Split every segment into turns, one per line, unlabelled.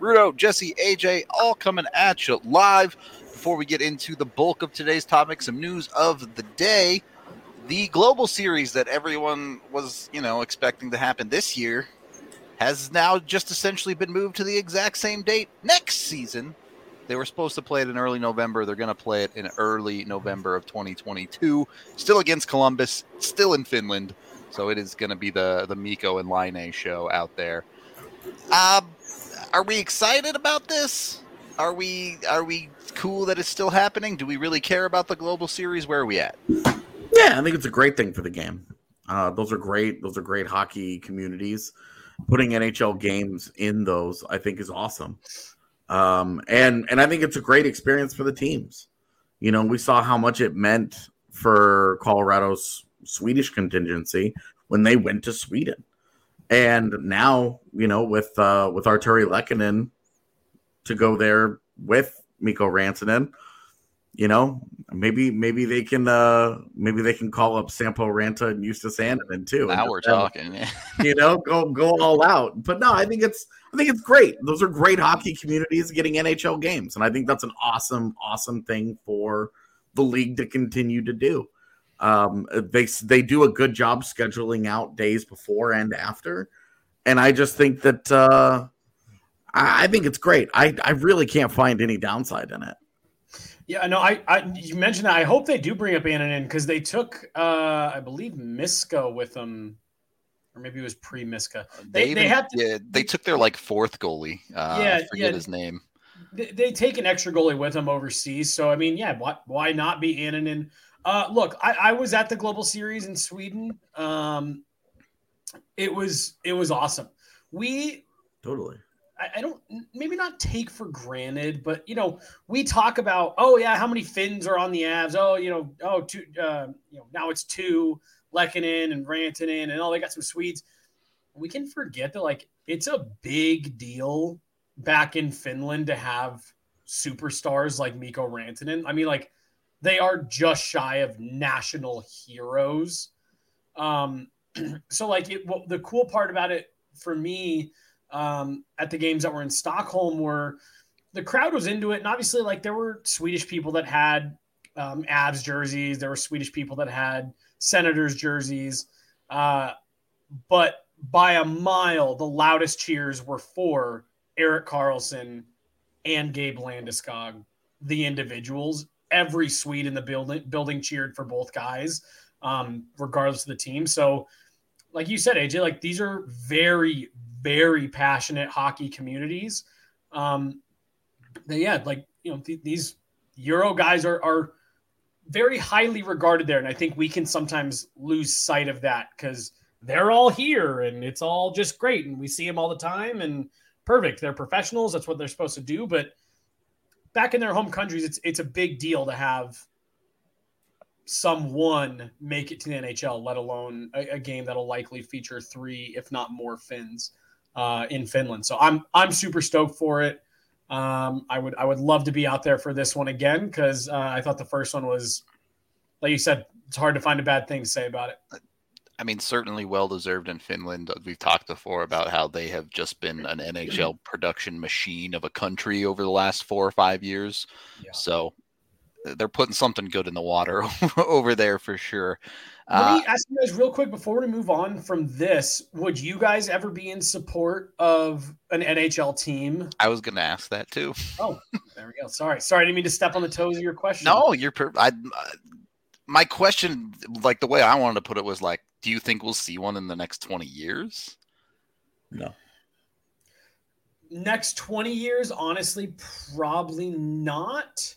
Rudo, Jesse, AJ, all coming at you live. Before we get into the bulk of today's topic, some news of the day. The global series that everyone was, you know, expecting to happen this year has now just essentially been moved to the exact same date next season. They were supposed to play it in early November. They're going to play it in early November of 2022. Still against Columbus, still in Finland. So it is going to be the the Mikko and Laine show out there. Um, are we excited about this? Are we are we cool that it's still happening? Do we really care about the global series? Where are we at?
Yeah, I think it's a great thing for the game. Uh, those are great. Those are great hockey communities. Putting NHL games in those, I think, is awesome. Um, and and I think it's a great experience for the teams. You know, we saw how much it meant for Colorado's Swedish contingency when they went to Sweden. And now, you know, with uh, with Artturi Lehkonen to go there with Mikko Rantanen, you know, maybe maybe they can uh maybe they can call up Sampo Ranta and Justus Annunen too.
Now we're talking.
you know, go go all out. But no, I think it's I think it's great. Those are great hockey communities getting NHL games, and I think that's an awesome awesome thing for the league to continue to do. Um, they they do a good job scheduling out days before and after, and I just think that uh, I, I think it's great. I I really can't find any downside in it.
Yeah, no, I, I you mentioned that. I hope they do bring up Annunen because they took, uh, I believe, Miska with them, or maybe it was pre Miska.
They, they, they had to, yeah, they took their like fourth goalie. Uh, yeah, I forget yeah. his name.
They, they, take an extra goalie with them overseas, so I mean, yeah, why why not be Annunen? Uh, look, I, I was at the Global Series in Sweden. Um, it was it was awesome. We
totally.
I, I don't maybe not take for granted, but you know, we talk about oh yeah, how many Finns are on the Avs? Oh, you know, oh two, uh, you know, now it's two Lehkonen and Rantanen, and oh they got some Swedes. We can forget that like it's a big deal back in Finland to have superstars like Mikko Rantanen. I mean, like they are just shy of national heroes. Um, so like it, well, the cool part about it for me um, at the games that were in Stockholm were the crowd was into it, and obviously like there were Swedish people that had um, Avs jerseys, there were Swedish people that had Senators jerseys, uh, but by a mile, the loudest cheers were for Erik Karlsson and Gabe Landeskog, the individuals, every Swede in the building building cheered for both guys, um, regardless of the team. So, like you said, AJ, like these are very, very passionate hockey communities. Um, they, yeah, like you know, th- these Euro guys are are very highly regarded there, and I think we can sometimes lose sight of that because they're all here and it's all just great, and we see them all the time and perfect. They're professionals. That's what they're supposed to do, but back in their home countries, it's it's a big deal to have someone make it to the NHL, let alone a, a game that'll likely feature three, if not more, Finns uh, in Finland. So I'm I'm super stoked for it. Um, I would I would love to be out there for this one again because uh, I thought the first one was, like you said, it's hard to find a bad thing to say about it.
I mean, certainly well deserved in Finland. We've talked before about how they have just been an NHL production machine of a country over the last four or five years. Yeah. So they're putting something good in the water over there for sure.
Let
Uh,
me ask you guys real quick before we move on from this. Would you guys ever be in support of an NHL team?
I was going to ask that too.
Oh, there we go. Sorry, sorry, I didn't mean to step on the toes of your question.
No, you're. Per- I, uh, my question, like the way I wanted to put it, was like, do you think we'll see one in the next twenty years?
No.
next 20 years honestly probably not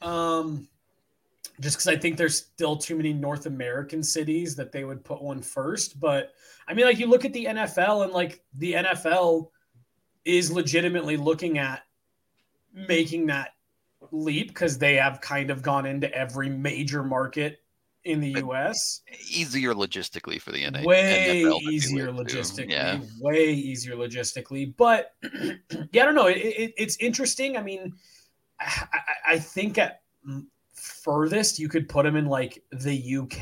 um just because i think there's still too many north american cities that they would put one first but i mean like you look at the nfl and like the nfl is legitimately looking at making that leap because they have kind of gone into every major market in the us
Easier logistically for the NA-
way
NFL
easier logistically
Yeah,
way easier logistically but yeah i don't know it, it, it's interesting i mean I, I- I think at furthest you could put them in like the uk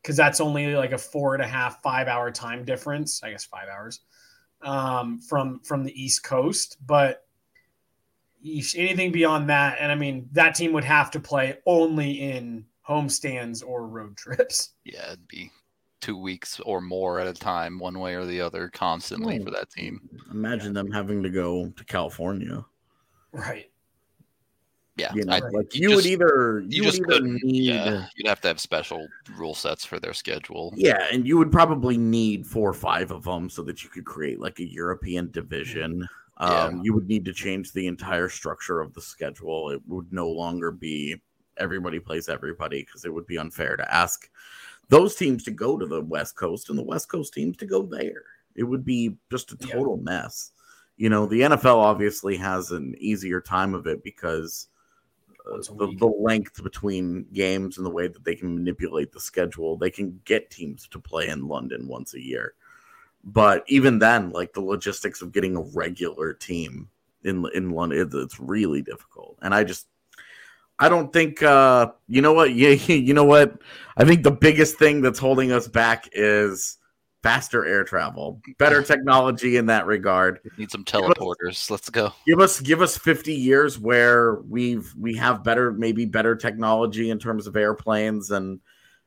because that's only like a four and a half five hour time difference i guess five hours um, from from the east coast but anything beyond that and i mean that team would have to play only in homestands or road trips
yeah, it'd be two weeks or more at a time, one way or the other, constantly
Hmm.
for that team.
Imagine them having to go to California.
right
Yeah,
You know,
I-
like
you
you, would
just-
either
you
you, would
just
either need
Yeah, you'd have to have special rule sets for their schedule.
Yeah, and you would probably need four or five of them so that you could create like a European division.
Yeah.
Um, You would need to change the entire structure of the schedule. It would no longer be everybody plays everybody because it would be unfair to ask those teams to go to the West Coast and the West Coast teams to go there. It would be just a
Yeah.
total mess. You know, the NFL obviously has an easier time of it because uh, the, the length between games and the way that they can manipulate the schedule, they can get teams to play in London once a year. But even then, like the logistics of getting a regular team in in London, it's really difficult. And I just, I don't think, uh, you know what, yeah, you know what, I think the biggest thing that's holding us back is faster air travel, better technology in that regard
Need some teleporters. Let's go.
give us give us 50 years where we've we have better maybe better technology in terms of airplanes and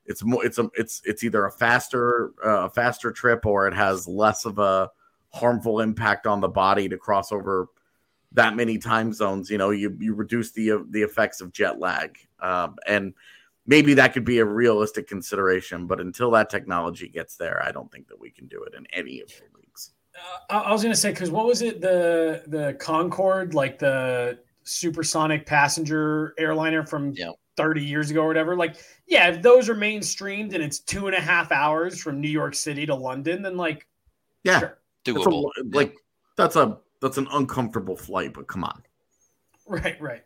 it's more it's a it's it's either a faster uh, a faster trip or it has less of a harmful impact on the body to cross over that many time zones you know you you reduce the the effects of jet lag. Um, and maybe that could be a realistic consideration but until that technology gets there i don't think that we can do it in any of the leagues.
Uh, I I was gonna say because what was it the the Concorde like the supersonic passenger airliner from
Yeah.
30 years ago or whatever? Like yeah if those are mainstreamed and it's two and a half hours from New York City to London then like
yeah.
sure.
That's a,
Doable.
like that's a that's an uncomfortable flight, but come on,
right right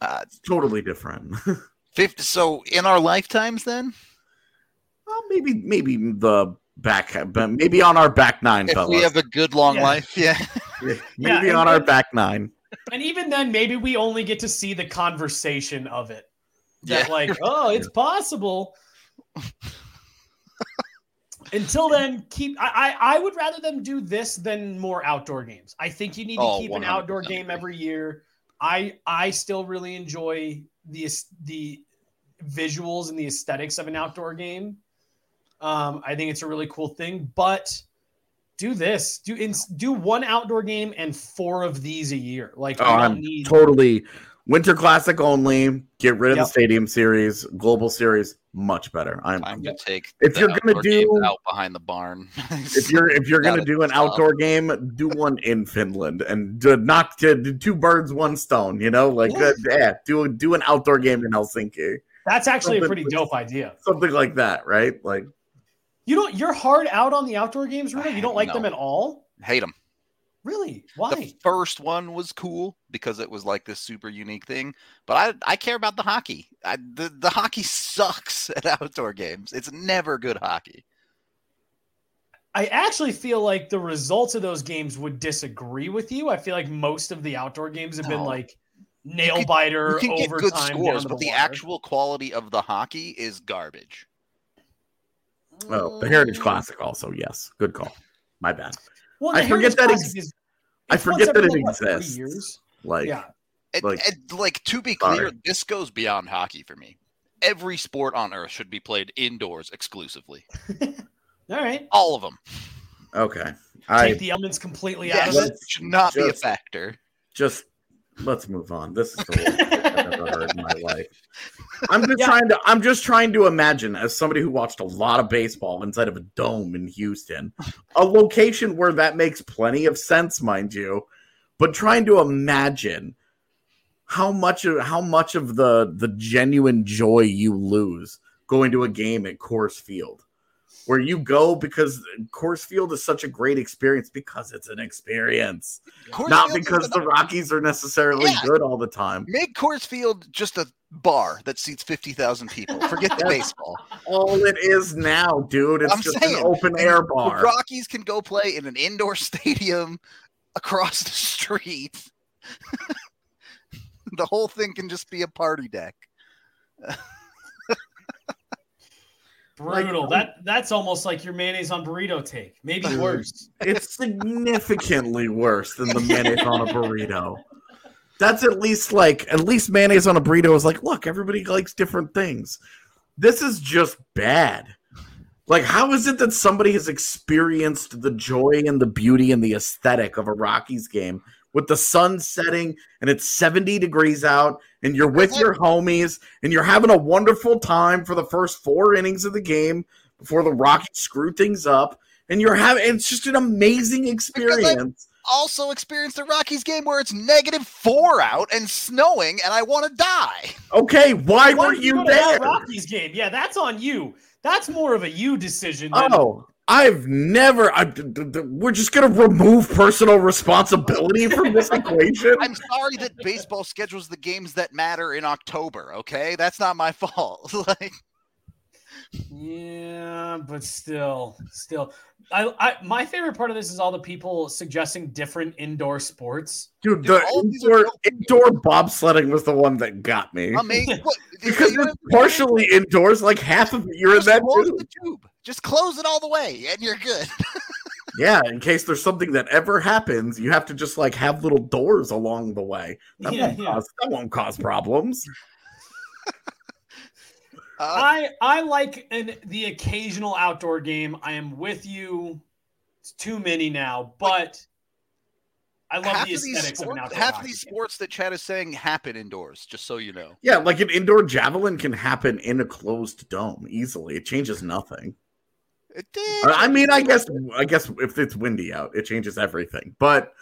Uh,
it's totally different.
50, so in our lifetimes, then,
well, maybe maybe the back, maybe on our back nine,
if
fellas.
we have a good long
Yeah.
life, yeah.
maybe
Yeah, and-
on our
and-
back nine.
and even then maybe we only get to see the conversation of it that
Yeah.
like oh it's possible until then keep I, I i would rather them do this than more outdoor games. I think you need to
Oh,
keep an outdoor game every year. I i still really enjoy the the visuals and the aesthetics of an outdoor game. Um i think it's a really cool thing but do this. Do in, do one outdoor game and four of these a year. Like
Oh, I'm
need
totally Winter Classic only. Get rid of
Yep.
the Stadium Series, Global Series, much better. I'm,
I'm gonna take.
If
the
you're gonna
outdoor games
do-
out behind the barn,
if you're if you're gonna do an
stop.
outdoor game, do one in Finland and do knock to do two birds, one stone. You know, like
Yeah.
uh, yeah, do do an outdoor game in Helsinki,
That's actually a pretty dope idea.
something like that, right? Like
You don't. You're hard out on the outdoor games, Rudo. You don't like them at all.
hate them.
Really? Why?
The first one was cool because it was like this super unique thing, but I I care about the hockey. I, the the hockey sucks at outdoor games. It's never good hockey.
I actually feel like the results of those games would disagree with you. I feel like most of the outdoor games have been like nail biter,
You can get
overtime,
good scores, but the
wire.
actual quality of the hockey is garbage.
oh, the Heritage Classic also. Yes, good call. My bad.
Well,
I forget that ex-
is-
I forget that it
like, what,
exists.
years?
Like
Yeah,
And,
Like-
and, like to be clear,
Sorry.
this goes beyond hockey for me. Every sport on earth should be played indoors exclusively.
All right.
All of them.
Okay.
Take
I
the elements completely out of
it
it.
should not be a factor.
just let's move on. This is the worst I've ever heard in my life. I'm just
Yeah.
trying to I'm just trying to imagine as somebody who watched a lot of baseball inside of a dome in Houston, a location where that makes plenty of sense, mind you, but trying to imagine how much of how much of the the genuine joy you lose going to a game at Coors Field. Where you go because Coors Field is such a great experience because it's an experience
Coors
not because the Rockies are necessarily
Yeah.
good all the time.
Make Coors Field just a bar that seats 50,000 people. Forget the baseball.
All it is now, dude. It's
I'm
just
saying,
an open air
The
bar.
Rockies can go play in an indoor stadium across the street. the whole thing can just be a party deck.
Brutal.
Like-
that that's almost like your mayonnaise on burrito take. Maybe worse.
It's significantly worse than the mayonnaise on a burrito. That's at least like at least mayonnaise on a burrito is like, look, everybody likes different things. This is just bad. Like, how is it that somebody has experienced the joy and the beauty and the aesthetic of a Rockies game with the sun setting and it's 70 degrees out and you're with your homies and you're having a wonderful time for the first four innings of the game before the Rockies screw things up and you're having it's just an amazing experience.
Also experienced a Rockies game where it's negative four out and snowing, and I want to die.
Okay, why
Why
were
did
you
go to
there?
Rockies game. Yeah, that's on you. That's more of a you decision. Than,
Oh, I've never. I, d- d- d- we're just gonna remove personal responsibility from this equation.
I'm sorry that baseball schedules the games that matter in October. Okay, that's not my fault. like,
Yeah, but still, still, I, I, my favorite part of this is all the people suggesting different indoor sports.
Dude,
Dude,
the
all these are
indoor, indoor bobsledding was the one that got me
amazing. What,
because it's
have-
partially indoors. Like half of it, you're in that
close
too.
the tube. Just close it all the way, and you're good.
Yeah, in case there's something that ever happens, you have to just like have little doors along the way. That,
Yeah,
won't,
yeah.
Cause, that won't cause problems.
Uh,
I, I like an, the occasional outdoor game. I am with you. It's too many now, but I love
half
the
of these
aesthetics of an
sports,
outdoor
half of these
game.
sports that Chad is saying happen indoors. Just so you know.
Yeah, like an indoor javelin can happen in a closed dome easily. It changes nothing.
It did.
I I mean, I guess, I guess if it's windy out, it changes everything. But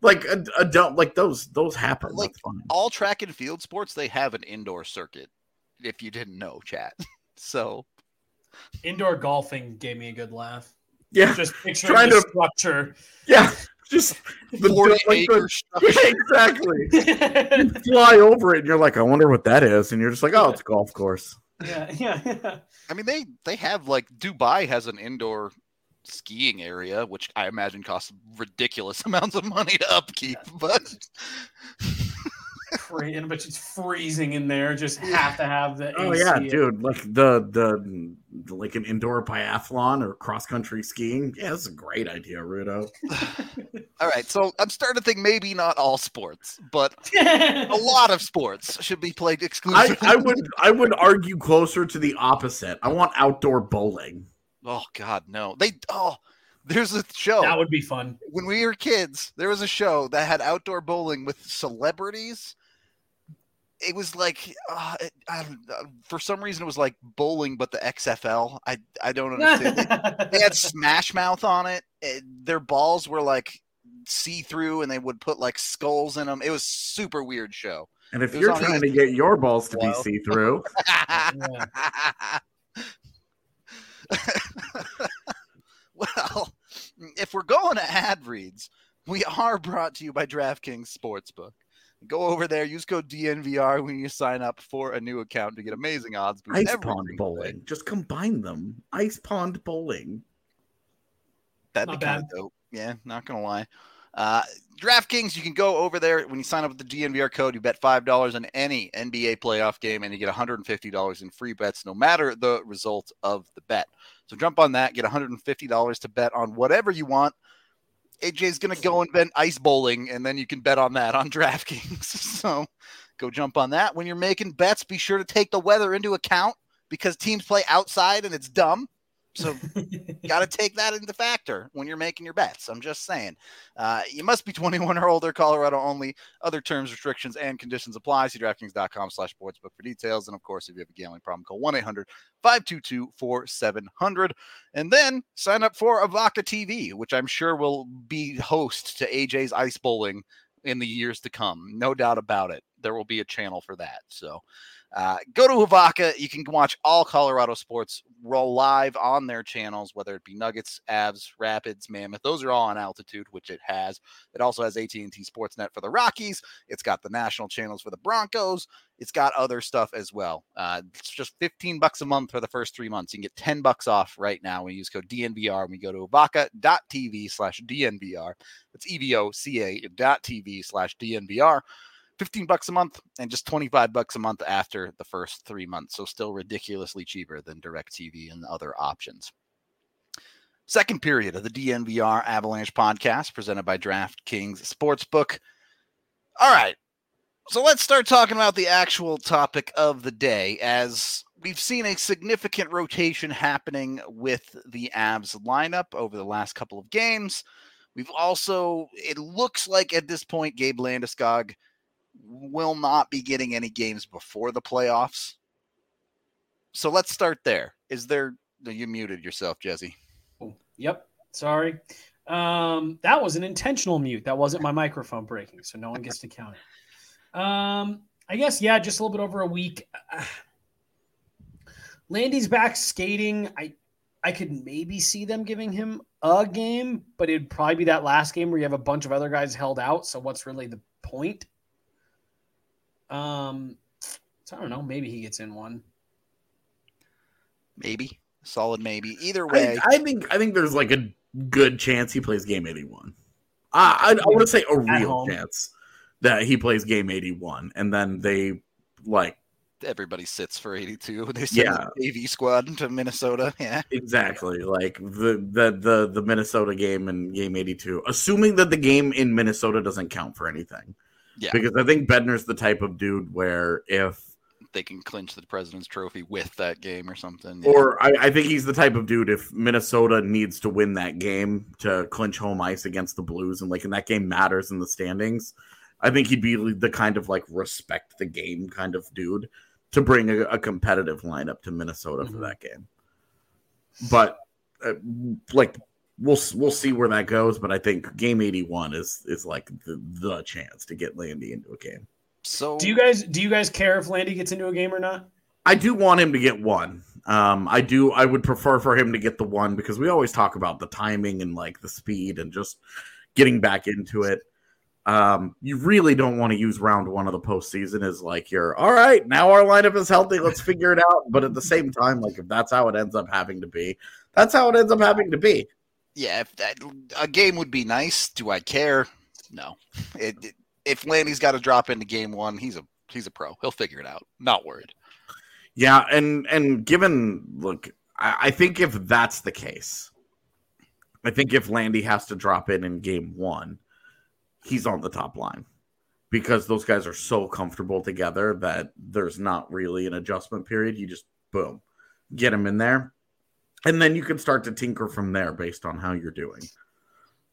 like a, a dome, like those, those happen.
Like, all track and field sports they have an indoor circuit. If you didn't know, chat. So
Indoor golfing gave me a good laugh.
Yeah,
Just picturing
Trying
the
to-
structure.
yeah. Just the, like the,
structure.
exactly. You fly over it, and you're like, I wonder what that is, and you're just like, oh, it's a golf course.
yeah, yeah.
I mean, they they have like Dubai has an indoor skiing area, which I imagine costs ridiculous amounts of money to upkeep. But
Free, and but it's freezing in there. Just have to have the.
Oh
AC.
yeah, dude. Like the the like an indoor biathlon or cross country skiing. Yeah, that's a great idea, Rudo.
all right, so I'm starting to think maybe not all sports, but a lot of sports should be played
I,
exclusively.
I would I would argue closer to the opposite. I want outdoor bowling.
Oh God, no! They oh, there's a show
that would be fun.
when we were kids. There was a show that had outdoor bowling with celebrities. It was like uh, it, I, don't- uh, for some reason it was like bowling, but the XFL. I I don't understand. they, they had Smash Mouth on it. it. Their balls were like see through, and they would put like skulls in them. It was super weird show.
And if you're trying to get your balls to be see through,
well, if we're going to ad reads, we are brought to you by DraftKings Sportsbook. Go over there, use code DNVR when you sign up for a new account to get amazing odds.
ice pond
single day.
bowling. Just combine them. Ice pond bowling.
That'd
Not
be kind
bad.
of dope. Yeah, not gonna lie. Uh, DraftKings, you can go over there when you sign up with the DNVR code. You bet five dollars on any NBA playoff game, and you get one hundred and fifty dollars in free bets, no matter the result of the bet. So jump on that, get one hundred and fifty dollars to bet on whatever you want. AJ's going to go invent ice bowling, and then you can bet on that on DraftKings. so go jump on that. When you're making bets, be sure to take the weather into account because teams play outside and it's dumb. So got to take that into factor when you're making your bets. I'm just saying. Uh, you must be 21 or older, Colorado only. Other terms, restrictions, and conditions apply. See DraftKings.com slash sportsbook for details. And of course, if you have a gambling problem, call 1 800 522 4700. And then sign up for Evoca TV, which I'm sure will be host to AJ's Ice Bowling in the years to come. No doubt about it. There will be a channel for that. So, uh, go to Evoca. You can watch all Colorado sports roll live on their channels, whether it be Nuggets, Avs, Rapids, Mammoth. Those are all on altitude, which it has. It also has AT&T Sportsnet for the Rockies. It's got the national channels for the Broncos. It's got other stuff as well. Uh, it's just 15 bucks a month for the first three months. You can get 10 bucks off right now when you use code DNVR. When you go to evoca.tv slash DNVR. That's E-V-O-C-A dot TV slash DNVR. 15 bucks a month and just 25 bucks a month after the first three months. So still ridiculously cheaper than DirecTV and other options. Second period of the DNVR Avalanche podcast presented by DraftKings Sportsbook. All right. So let's start talking about the actual topic of the day as we've seen a significant rotation happening with the Avs lineup over the last couple of games. We've also, it looks like at this point, Gabe Landeskog will not be getting any games before the playoffs. So let's start there. Is there you muted yourself, Jesse?
Oh, yep. Sorry. Um, that was an intentional mute. That wasn't my microphone breaking, so no one gets to count it. Um, I guess yeah, just a little bit over a week. Landy's back skating. I I could maybe see them giving him a game, but it'd probably be that last game where you have a bunch of other guys held out. So what's really the point? Um, so I don't know. Maybe he gets in one.
Maybe solid. Maybe either way.
I, I think I think there's like a good chance he plays game 81. I I, I want to say a real chance that he plays game 81, and then they like
everybody sits for 82. They send yeah. the AV squad to Minnesota. Yeah,
exactly. Like the, the the the Minnesota game and game 82, assuming that the game in Minnesota doesn't count for anything. Yeah. Because I think Bednar's the type of dude where if
they can clinch the President's Trophy with that game or something.
Yeah. Or I, I, think he's the type of dude if Minnesota needs to win that game to clinch home ice against the Blues and like and that game matters in the standings. I think he'd be the kind of like respect the game kind of dude to bring a, a competitive lineup to Minnesota mm-hmm. for that game. But uh, like we'll we'll see where that goes. But I think game eighty one is is like the, the chance to get Landy into a game.
So do you guys do you guys care if Landy gets into a game or not?
I do want him to get one. Um, I do. I would prefer for him to get the one because we always talk about the timing and like the speed and just getting back into it. Um, you really don't want to use round one of the postseason as like you're all right. Now our lineup is healthy. Let's figure it out. But at the same time, like if that's how it ends up having to be, that's how it ends up having to be
yeah, if that a game would be nice. Do I care? No. It, it, if Landy's got to drop into game one, he's a he's a pro. He'll figure it out. Not worried.
Yeah, and and given look, I, I think if that's the case, I think if Landy has to drop in in game one, he's on the top line because those guys are so comfortable together that there's not really an adjustment period. You just boom, get him in there and then you can start to tinker from there based on how you're doing.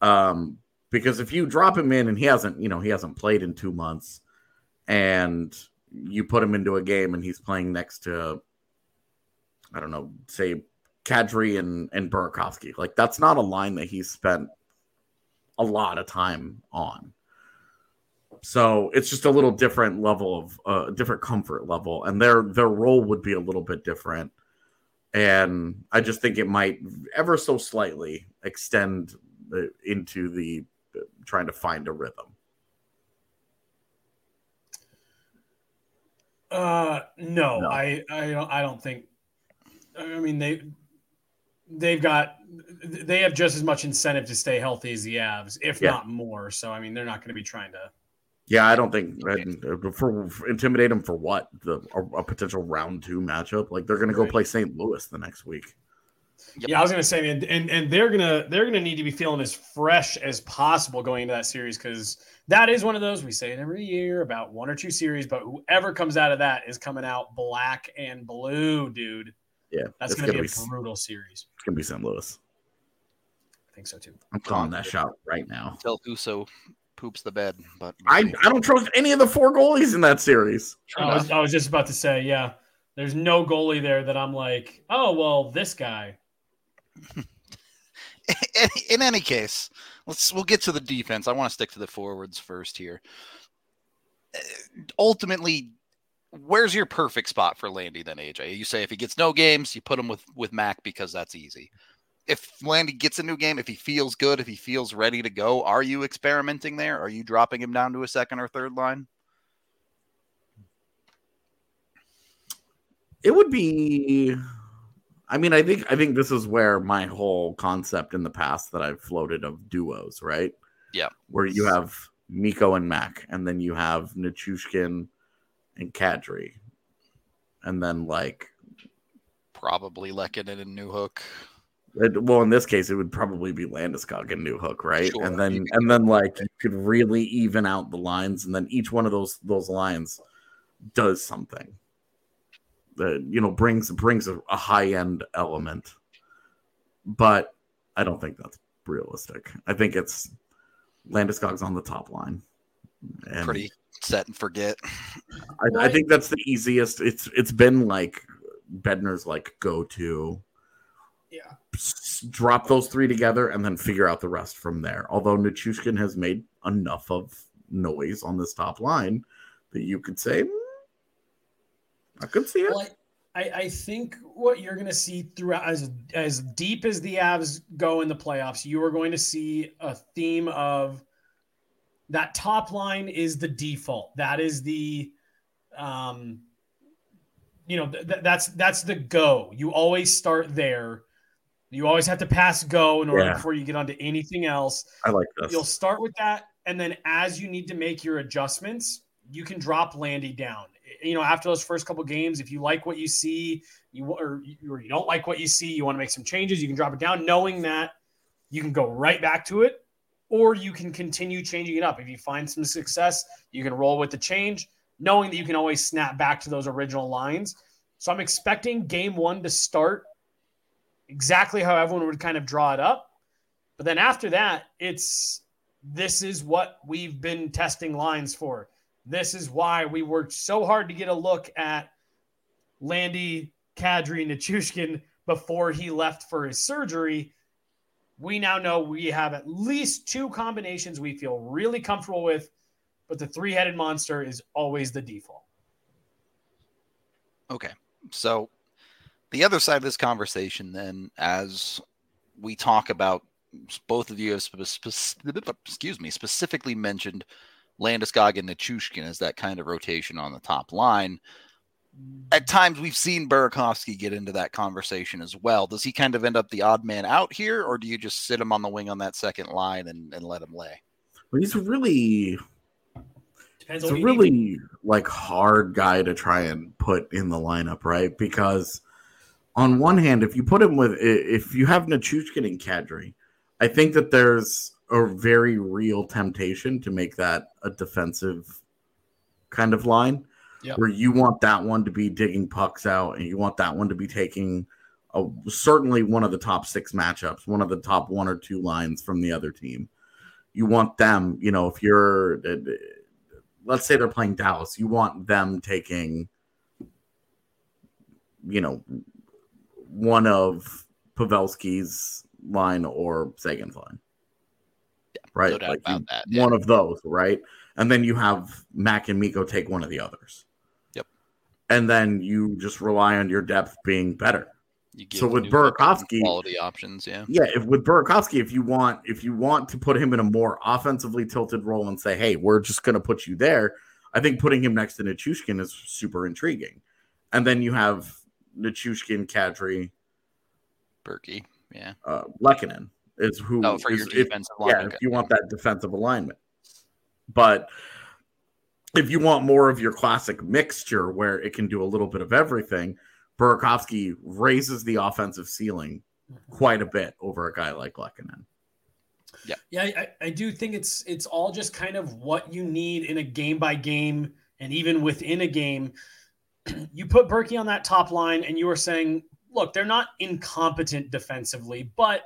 Um, because if you drop him in and he hasn't, you know, he hasn't played in two months, and you put him into a game and he's playing next to, I don't know, say Kadri and and Burakovsky, like that's not a line that he's spent a lot of time on. So it's just a little different level of a uh, different comfort level, and their their role would be a little bit different and I just think it might ever so slightly extend into the uh, trying to find a rhythm.
Uh, no, no, I, I don't, I don't think. I mean, they, they've got, they have just as much incentive to stay healthy as the Avs, if yeah. not more. So, I mean, they're not going to be trying to
yeah, I don't think uh, for, for intimidate them for what the a, a, potential round two matchup. Like they're going to go play St. Louis the next week.
Yep. Yeah, I was gonna say, and, and and they're gonna they're gonna need to be feeling as fresh as possible going into that series because that is one of those we say it every year about one or two series, but whoever comes out of that is coming out black and blue, dude.
Yeah,
that's gonna, gonna, be a brutal series.
It's gonna be St. Louis.
I think so too.
I'm calling that shot right now.
Tell Husso poops the bed, but
I I don't trust any of the four goalies in that series.
I was, I was just about to say, yeah. There's no goalie there that I'm like, oh well, this guy.
in any case, let's we'll get to the defense. I want to stick to the forwards first here. Uh, ultimately, where's your perfect spot for Landy then, AJ? You say if he gets no games, you put him with with Mac because that's easy. If Landy gets a new game, if he feels good, if he feels ready to go, are you experimenting there? Are you dropping him down to a second or third line?
It would be I mean, I think I think this is where my whole concept in the past that I've floated of duos, right?
Yeah.
Where you have Mikko and Mac, and then you have Nichushkin and Kadri. And then like
probably Lehkonen and Newhook.
Well, in this case, it would probably be Landeskog and Newhook, right? Sure. And then and then like you could really even out the lines, and then each one of those those lines does something that you know brings brings a, a high end element, but I don't think that's realistic. I think it's Landeskog's on the top line.
And Pretty set and forget.
I, I, think that's the easiest. It's it's been like Bednar's like go to.
Yeah.
Drop those three together and then figure out the rest from there. Although Nichushkin has made enough of noise on this top line that you could say hmm, I could see it. Well,
I, I, think what you're going to see throughout, as as deep as the Avs go in the playoffs, you are going to see a theme of that top line is the default. That is the, um, you know, th- that's that's the go. You always start there. You always have to pass go in order yeah. before you get onto anything else.
I like this.
You'll start with that, and then as you need to make your adjustments, you can drop Landy down you know, after those first couple games, if you like what you see, you or, or you don't like what you see, you want to make some changes, you can drop it down, knowing that you can go right back to it, or you can continue changing it up. If you find some success, you can roll with the change, knowing that you can always snap back to those original lines. So I'm expecting game one to start exactly how everyone would kind of draw it up. But then after that, it's this is what we've been testing lines for. This is why we worked so hard to get a look at Landy Kadri Nichushkin before he left for his surgery. We now know we have at least two combinations we feel really comfortable with, but the three headed monster is always the default.
Okay. So the other side of this conversation, then, as we talk about both of you have spe- excuse me specifically mentioned Landeskog and Nichushkin as that kind of rotation on the top line. At times, we've seen Burakovsky get into that conversation as well. Does he kind of end up the odd man out here, or do you just sit him on the wing on that second line and, and let him lay?
Well, he's really, Depends it's a really need. like hard guy to try and put in the lineup, right? Because on one hand, if you put him with, if you have Nichushkin and Kadri, I think that there's a very real temptation to make that a defensive kind of line yep. where you want that one to be digging pucks out and you want that one to be taking a, certainly one of the top six matchups, one of the top one or two lines from the other team. You want them, you know, if you're, uh, uh, let's say they're playing Dallas, you want them taking, you know, one of Pavelski's line or Seguin's line right?
No like
you, yeah. One of those, right? And then you have Mac and Mikko take one of the others.
Yep.
And then you just rely on your depth being better. so with Burakovsky,
quality options, yeah,
yeah. If with Burakovsky, if you want, if you want to put him in a more offensively tilted role and say, "Hey, we're just going to put you there," I think putting him next to Nichushkin is super intriguing. And then you have Nichushkin, Kadri,
Berkey, yeah,
uh, Lehkonen is who
oh, for
is,
your defensive
if, Yeah, if you want that defensive alignment. But if you want more of your classic mixture where it can do a little bit of everything, Burakovsky raises the offensive ceiling quite a bit over a guy like Lehkonen.
Yeah, yeah, I, I do think it's it's all just kind of what you need in a game by game, and even within a game. You put Berkey on that top line, and you are saying, look, they're not incompetent defensively, but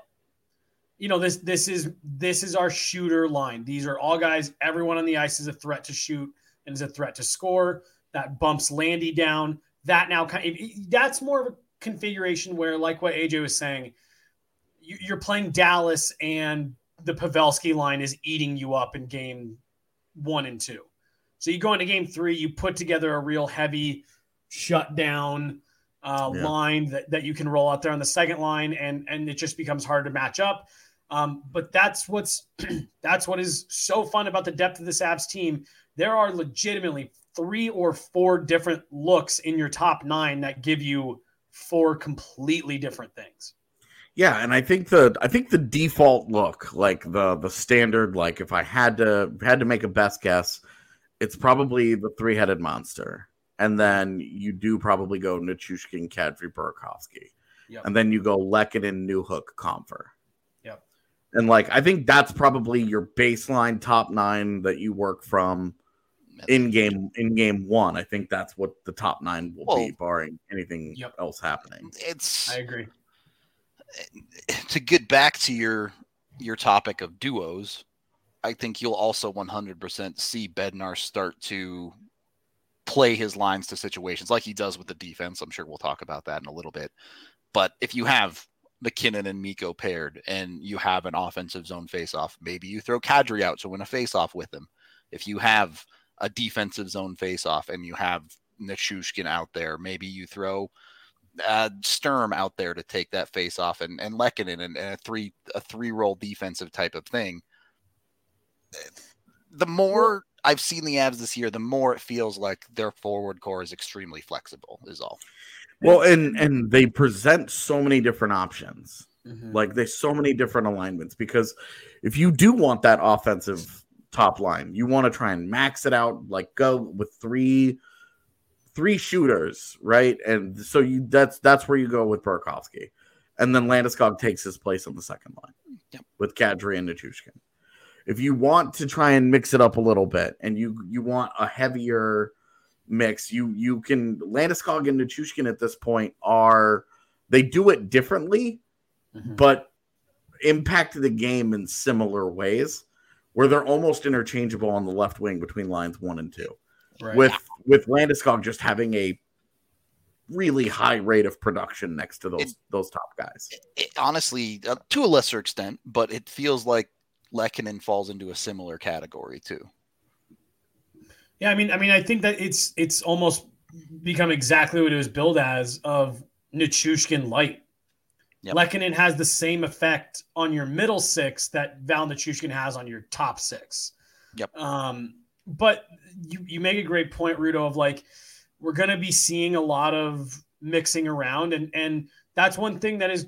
you know this this is this is our shooter line. These are all guys. Everyone on the ice is a threat to shoot and is a threat to score. That bumps Landy down. That now kind of, that's more of a configuration where, like what AJ was saying, you, are playing Dallas and the Pavelski line is eating you up in game one and two. So you go into game three, you put together a real heavy shutdown uh, yeah. line that, that you can roll out there on the second line, and and it just becomes hard to match up. Um, but that's what's that's what is so fun about the depth of this Avs team. There are legitimately three or four different looks in your top nine that give you four completely different things.
Yeah, and I think the I think the default look, like the the standard, like if I had to had to make a best guess, it's probably the three headed monster, and then you do probably go Nichushkin, Kadri, Burakovsky, yep. and then you go Lehkonen, Newhook, Compher.
Yep.
And like I think that's probably your baseline top nine that you work from in game in game one. I think that's what the top nine will well, be, barring anything yep. else happening.
It's
I agree
to get back to your your topic of duos, I think you'll also 100% see Bednar start to play his lines to situations like he does with the defense. I'm sure we'll talk about that in a little bit. But if you have MacKinnon and Mikko paired and you have an offensive zone faceoff, maybe you throw Kadri out to win a faceoff with him. If you have a defensive zone faceoff and you have Nichushkin out there, maybe you throw uh, Sturm out there to take that face off and and Lehkonen and, and a three a three role defensive type of thing. The more I've seen the Avs this year, the more it feels like their forward core is extremely flexible. Is all.
Well, and and they present so many different options. Mm-hmm. Like there's so many different alignments because if you do want that offensive top line, you want to try and max it out, like go with three three shooters, right? And so you that's that's where you go with Burakovsky. And then Landeskog takes his place on the second line yep. with Kadri and Nichushkin. If you want to try and mix it up a little bit and you you want a heavier mix, you you can Landeskog and Nichushkin at this point are they do it differently, mm-hmm. but impact the game in similar ways where they're almost interchangeable on the left wing between lines one and two right. with with Landeskog just having a really high rate of production next to those it, those top guys.
It, honestly, uh, to a lesser extent, but it feels like Lehkonen falls into a similar category too.
Yeah, I mean, I mean, I think that it's it's almost become exactly what it was billed as of Nichushkin light. Yep. Has the same effect on your middle six that Val Nichushkin has on your top six.
Yep.
Um, but you, you make a great point, Rudo, of like we're going to be seeing a lot of mixing around, and and that's one thing that is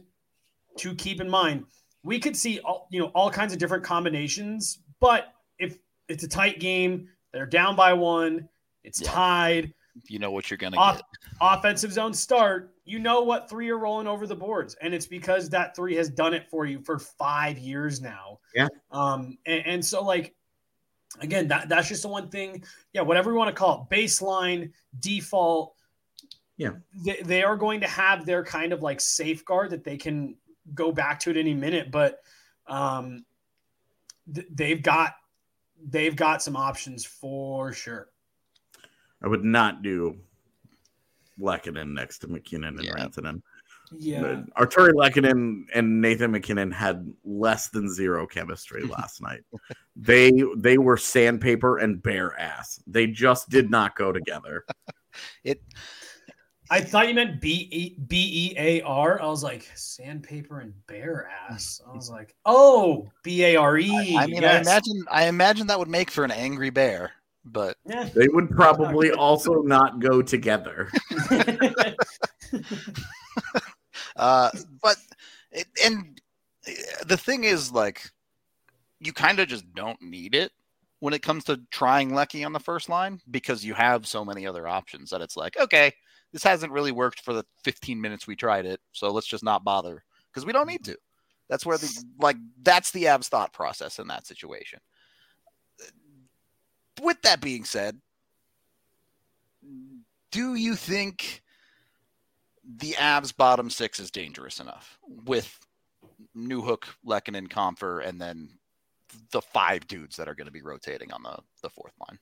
to keep in mind. We could see all you know all kinds of different combinations, but if it's a tight game, they're down by one, it's yeah. tied.
You know what you're going to Off- get.
Offensive zone start. You know what three are rolling over the boards, and it's because that three has done it for you for five years now.
Yeah.
Um. And, and so like again, that, that's just the one thing. Yeah, whatever you want to call it, baseline, default.
Yeah,
they, they are going to have their kind of like safeguard that they can go back to it any minute, but um, th- they've got they've got some options for sure.
I would not do Lehkonen next to MacKinnon and yeah. Rantanen.
Yeah.
Artturi Lehkonen and Nathan MacKinnon had less than zero chemistry last night. They they were sandpaper and bare ass. They just did not go together.
it
I thought you meant B E B E A R. I was like sandpaper and bare ass. I was like, oh, B A R E.
I mean, yes. I imagine I imagine that would make for an angry bear, but
yeah. they would probably also not go together.
Uh, but and the thing is, like, you kind of just don't need it when it comes to trying Lecky on the first line because you have so many other options that it's like, okay, this hasn't really worked for the 15 minutes we tried it, so let's just not bother because we don't need to. That's where the like that's the Avs thought process in that situation. With that being said, do you think the Avs bottom six is dangerous enough with Newhook, Lehkonen, Compher, and then the five dudes that are going to be rotating on the, the fourth line?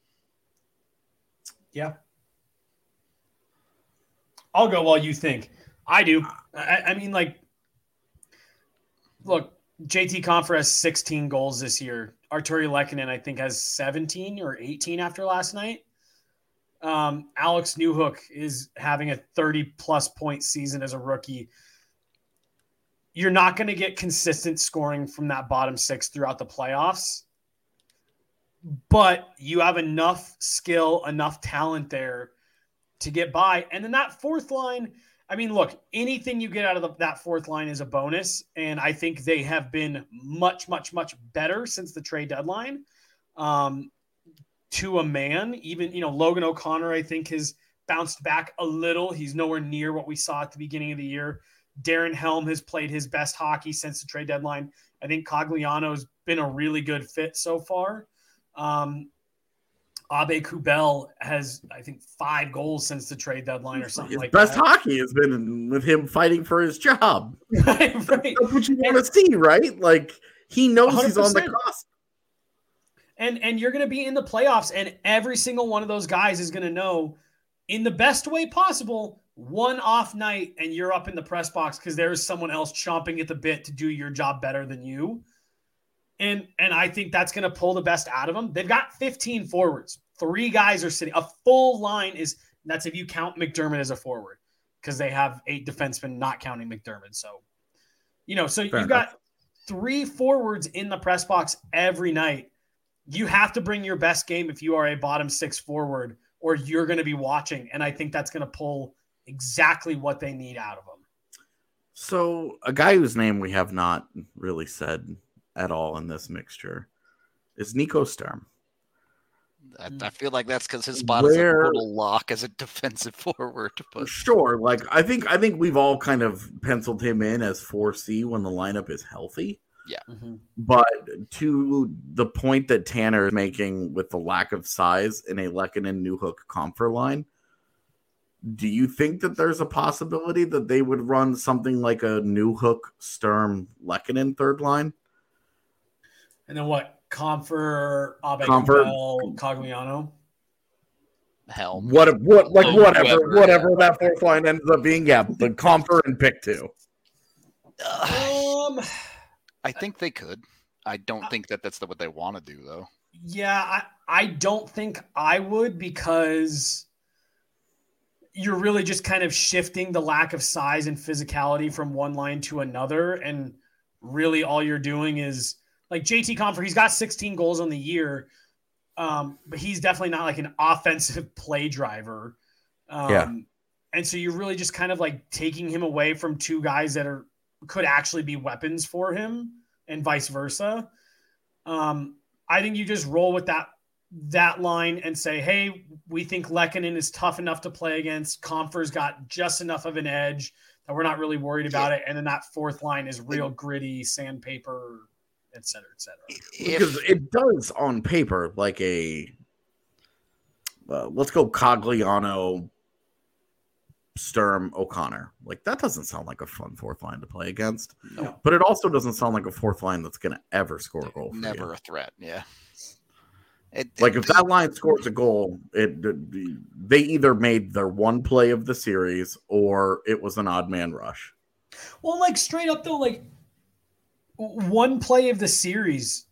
Yeah. I'll go while you think. I do. I, I mean, like, look, JT Compher has 16 goals this year. Artturi Lehkonen, I think, has 17 or 18 after last night. Um, Alex Newhook is having a 30 plus point season as a rookie. You're not going to get consistent scoring from that bottom six throughout the playoffs, but you have enough skill, enough talent there to get by. And then that fourth line, I mean, look, anything you get out of the, that fourth line is a bonus. And I think they have been much, much, much better since the trade deadline. Um, to a man. Even, you know, Logan O'Connor, I think, has bounced back a little. He's nowhere near what we saw at the beginning of the year. Darren Helm has played his best hockey since the trade deadline. I think Cogliano's been a really good fit so far. Um, Aube-Kubel has, I think, five goals since the trade deadline or something
his
like
best
that.
hockey has been with him fighting for his job.
right, right.
That's what you want to see, right? Like he knows he's on the
100%.
cusp.
And and you're going to be in the playoffs, and every single one of those guys is going to know, in the best way possible, one off night, and you're up in the press box because there is someone else chomping at the bit to do your job better than you. And and I think that's going to pull the best out of them. They've got 15 forwards. Three guys are sitting. A full line is that's if you count MacDermid as a forward because they have eight defensemen, not counting MacDermid. So, you know, so
Fair
you've got three forwards in the press box every night. You have to bring your best game if you are a bottom six forward, or you're going to be watching. And I think that's going to pull exactly what they need out of them.
So a guy whose name we have not really said at all in this mixture is Nico Sturm.
I, I feel like that's because his spot is a
Where-
total lock as a defensive forward. But
Sure, like I think I think we've all kind of penciled him in as 4C when the lineup is healthy. Yeah. Mm-hmm. But to the point that Tanner is making with the lack of size in a Lehkonen New Hook Compher line, do you think that there's a possibility that they would run something like a Newhook Sturm Lehkonen third line?
And then what? Compher, Abe
Compher.
Kubel, Cogliano.
Helm.
What what like
Oh,
whatever
whoever,
whatever that fourth line ends up being, yeah, but Compher and pick two.
Um,
I think they could. I don't think that that's the, what they want to do, though.
yeah, I, I don't think I would because you're really just kind of shifting the lack of size and physicality from one line to another. And really all you're doing is like JT Compher, he's got 16 goals on the year. Um, but he's definitely not like an offensive play driver. Um,
Yeah.
And so you're really just kind of like taking him away from two guys that are could actually be weapons for him and vice versa. Um, I think you just roll with that that line and say, hey, we think Lehkonen is tough enough to play against. Compher's got just enough of an edge that we're not really worried about it. And then that fourth line is real gritty, sandpaper, et cetera, et cetera.
because it does on paper like a uh, let's go Cogliano, Sturm, O'Connor. Like that doesn't sound like a fun fourth line to play against,
No.
but it also doesn't sound like a fourth line that's going to ever score a goal. For
never
you.
a threat. Yeah. It,
Like
it-
if that line scores a goal, it they either made their one play of the series or it was an odd man rush.
Well, like straight up though, like w- one play of the series,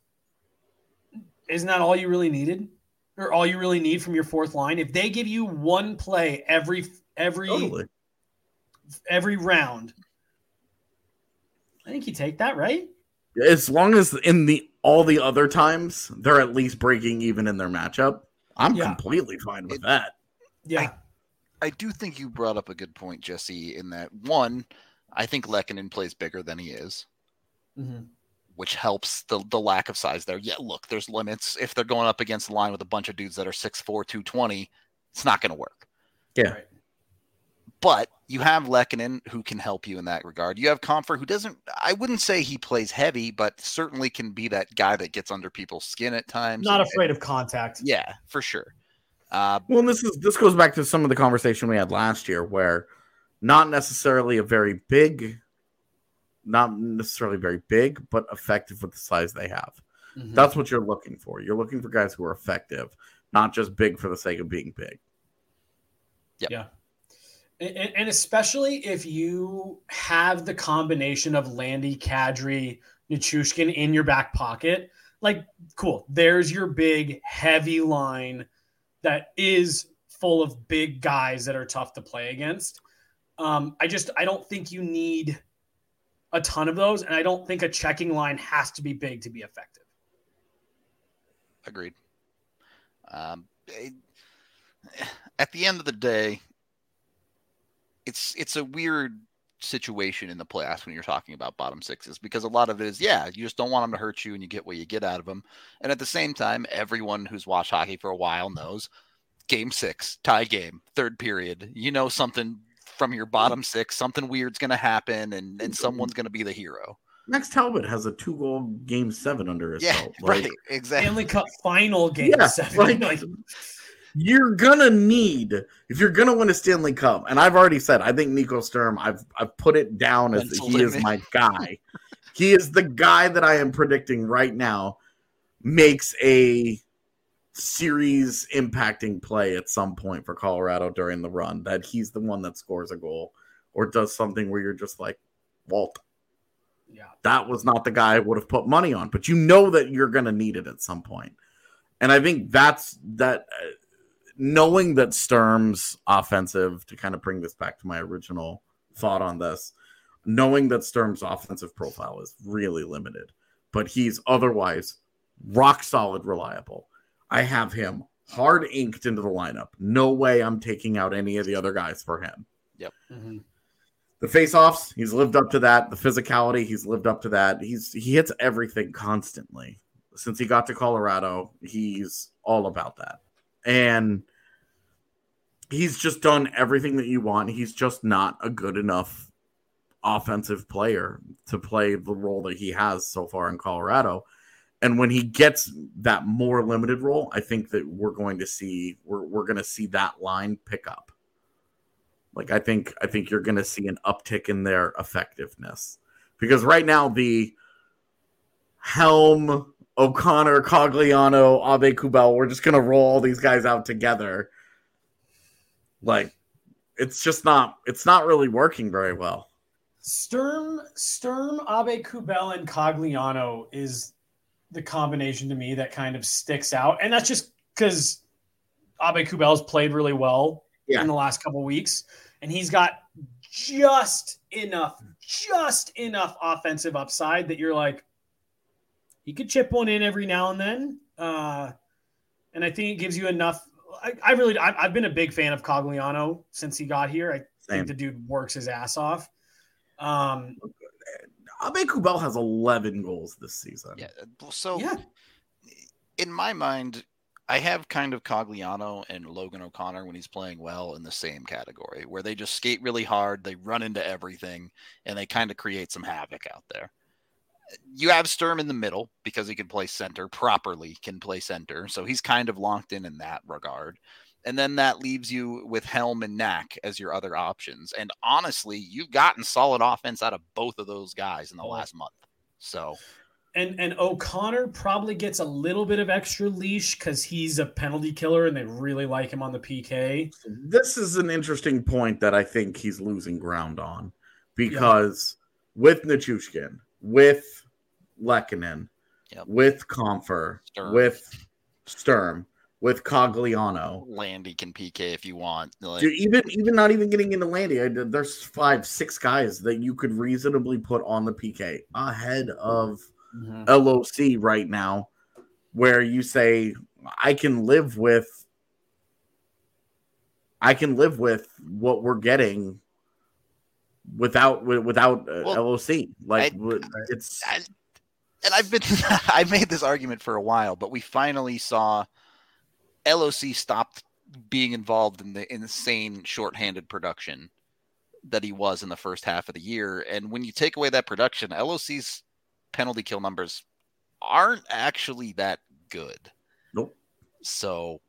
isn't that all you really needed? Or all you really need from your fourth line? If they give you one play every every
Totally.
every round, I think you take that, right?
As long as in the all the other times they're at least breaking even in their matchup, I'm
Yeah.
completely fine with
It-
that.
Yeah.
I do think you brought up a good point, Jesse, in that one, I think Lehkonen plays bigger than he is,
Mhm.
which helps the, the lack of size there. Yeah, look, there's limits. If they're going up against the line with a bunch of dudes that are 6'4, 220, it's not going to work.
Yeah.
Right.
but you have Lehkonen who can help you in that regard. You have Compher who doesn't, I wouldn't say he plays heavy, but certainly can be that guy that gets under people's skin at times.
Not
and-
afraid of contact.
Yeah, for sure. Uh,
Well, this is this goes back to some of the conversation we had last year, where not necessarily a very big, not necessarily very big, but effective with the size they have.
Mhm.
That's what you're looking for. You're looking for guys who are effective, not just big for the sake of being big.
Yeah. And, and- and especially if you have the combination of Landy, Kadri, Nichushkin in your back pocket, like, cool. There's your big, heavy line that is full of big guys that are tough to play against. Um, I just, I don't think you need a ton of those. And I don't think a checking line has to be big to be effective.
Agreed. Um, it- at the end of the day, it's it's a weird situation in the playoffs when you're talking about bottom sixes because a lot of it is yeah you just don't want them to hurt you and you get what you get out of them and at the same time everyone who's watched hockey for a while knows game six tie game third period you know something from your bottom six something weird's going to happen and and someone's going to be the hero
Max Talbot has a two goal game seven under his
yeah
belt. Like,
right exactly
Stanley Cup final game
Yeah,
seven.
like-
Like,
you're gonna need if you're gonna win a Stanley Cup, and I've already said I think Nico Sturm. I've I've put it down as
Mental
he is my guy. he is the guy that I am predicting right now makes a series impacting play at some point for Colorado during the run. That he's the one that scores a goal or does something where you're just like, Walt,
yeah.
that was not the guy I would have put money on, but you know that you're going to need it at some point. And I think that's that uh, knowing that Sturm's offensive to kind of bring this back to my original thought on this, knowing that Sturm's offensive profile is really limited, but he's otherwise rock solid reliable. I have him hard inked into the lineup. No way I'm taking out any of the other guys for him.
Mhm.
the face-offs he's lived up to that. The physicality he's lived up to that. He's he hits everything constantly. Since he got to colorado he's all about that. And he's just done everything that you want. He's just not a good enough offensive player to play the role that he has so far in colorado and when he gets that more limited role i think that we're going to see we're, we're going to see that line pick up like I think I think you're going to see an uptick in their effectiveness because right now the Helm, O'Connor, Cogliano, Aube-Kubel, we're just going to roll all these guys out together. Like it's just not it's not really working very well.
Sturm, Sturm, Aube-Kubel, and Cogliano is the combination to me that kind of sticks out, and that's just because Aube-Kubel's played really well
Yeah.
in the last couple weeks, and he's got just enough, just enough offensive upside that you're like, he could chip one in every now and then, uh, and I think it gives you enough. I, I really, I, I've been a big fan of Cogliano since he got here. I
Same.
think the dude works his ass off. Um,
Aube-Kubel has 11 goals this season.
Yeah. So
yeah,
in my mind, I have kind of Cogliano and Logan O'Connor when he's playing well in the same category, where they just skate really hard, they run into everything, and they kind of create some havoc out there. You have Sturm in the middle because he can play center properly, can play center, so he's kind of locked in in that regard. And then that leaves you with Helm and Knack as your other options. And honestly, you've gotten solid offense out of both of those guys in the
Oh.
last month. So
and and O'Connor probably gets a little bit of extra leash because he's a penalty killer and they really like him on the PK.
This is an interesting point that I think he's losing ground on because with Nichushkin, with Lehkonen,
Yep.
with Compher,
Sturm.
with Sturm, with Cogliano,
Landy can PK if you want. Like,
Dude, even even not even getting into Landy, I, there's five, six guys that you could reasonably put on the PK ahead of LOC right now, where you say I can live with, I can live with what we're getting without without uh,
Well,
LOC. Like
I-
w- it's
I, and I've been I made this argument for a while, but we finally saw LOC stopped being involved in the insane shorthanded production that he was in the first half of the year. And when you take away that production, LOC's penalty kill numbers aren't actually that good.
Nope.
So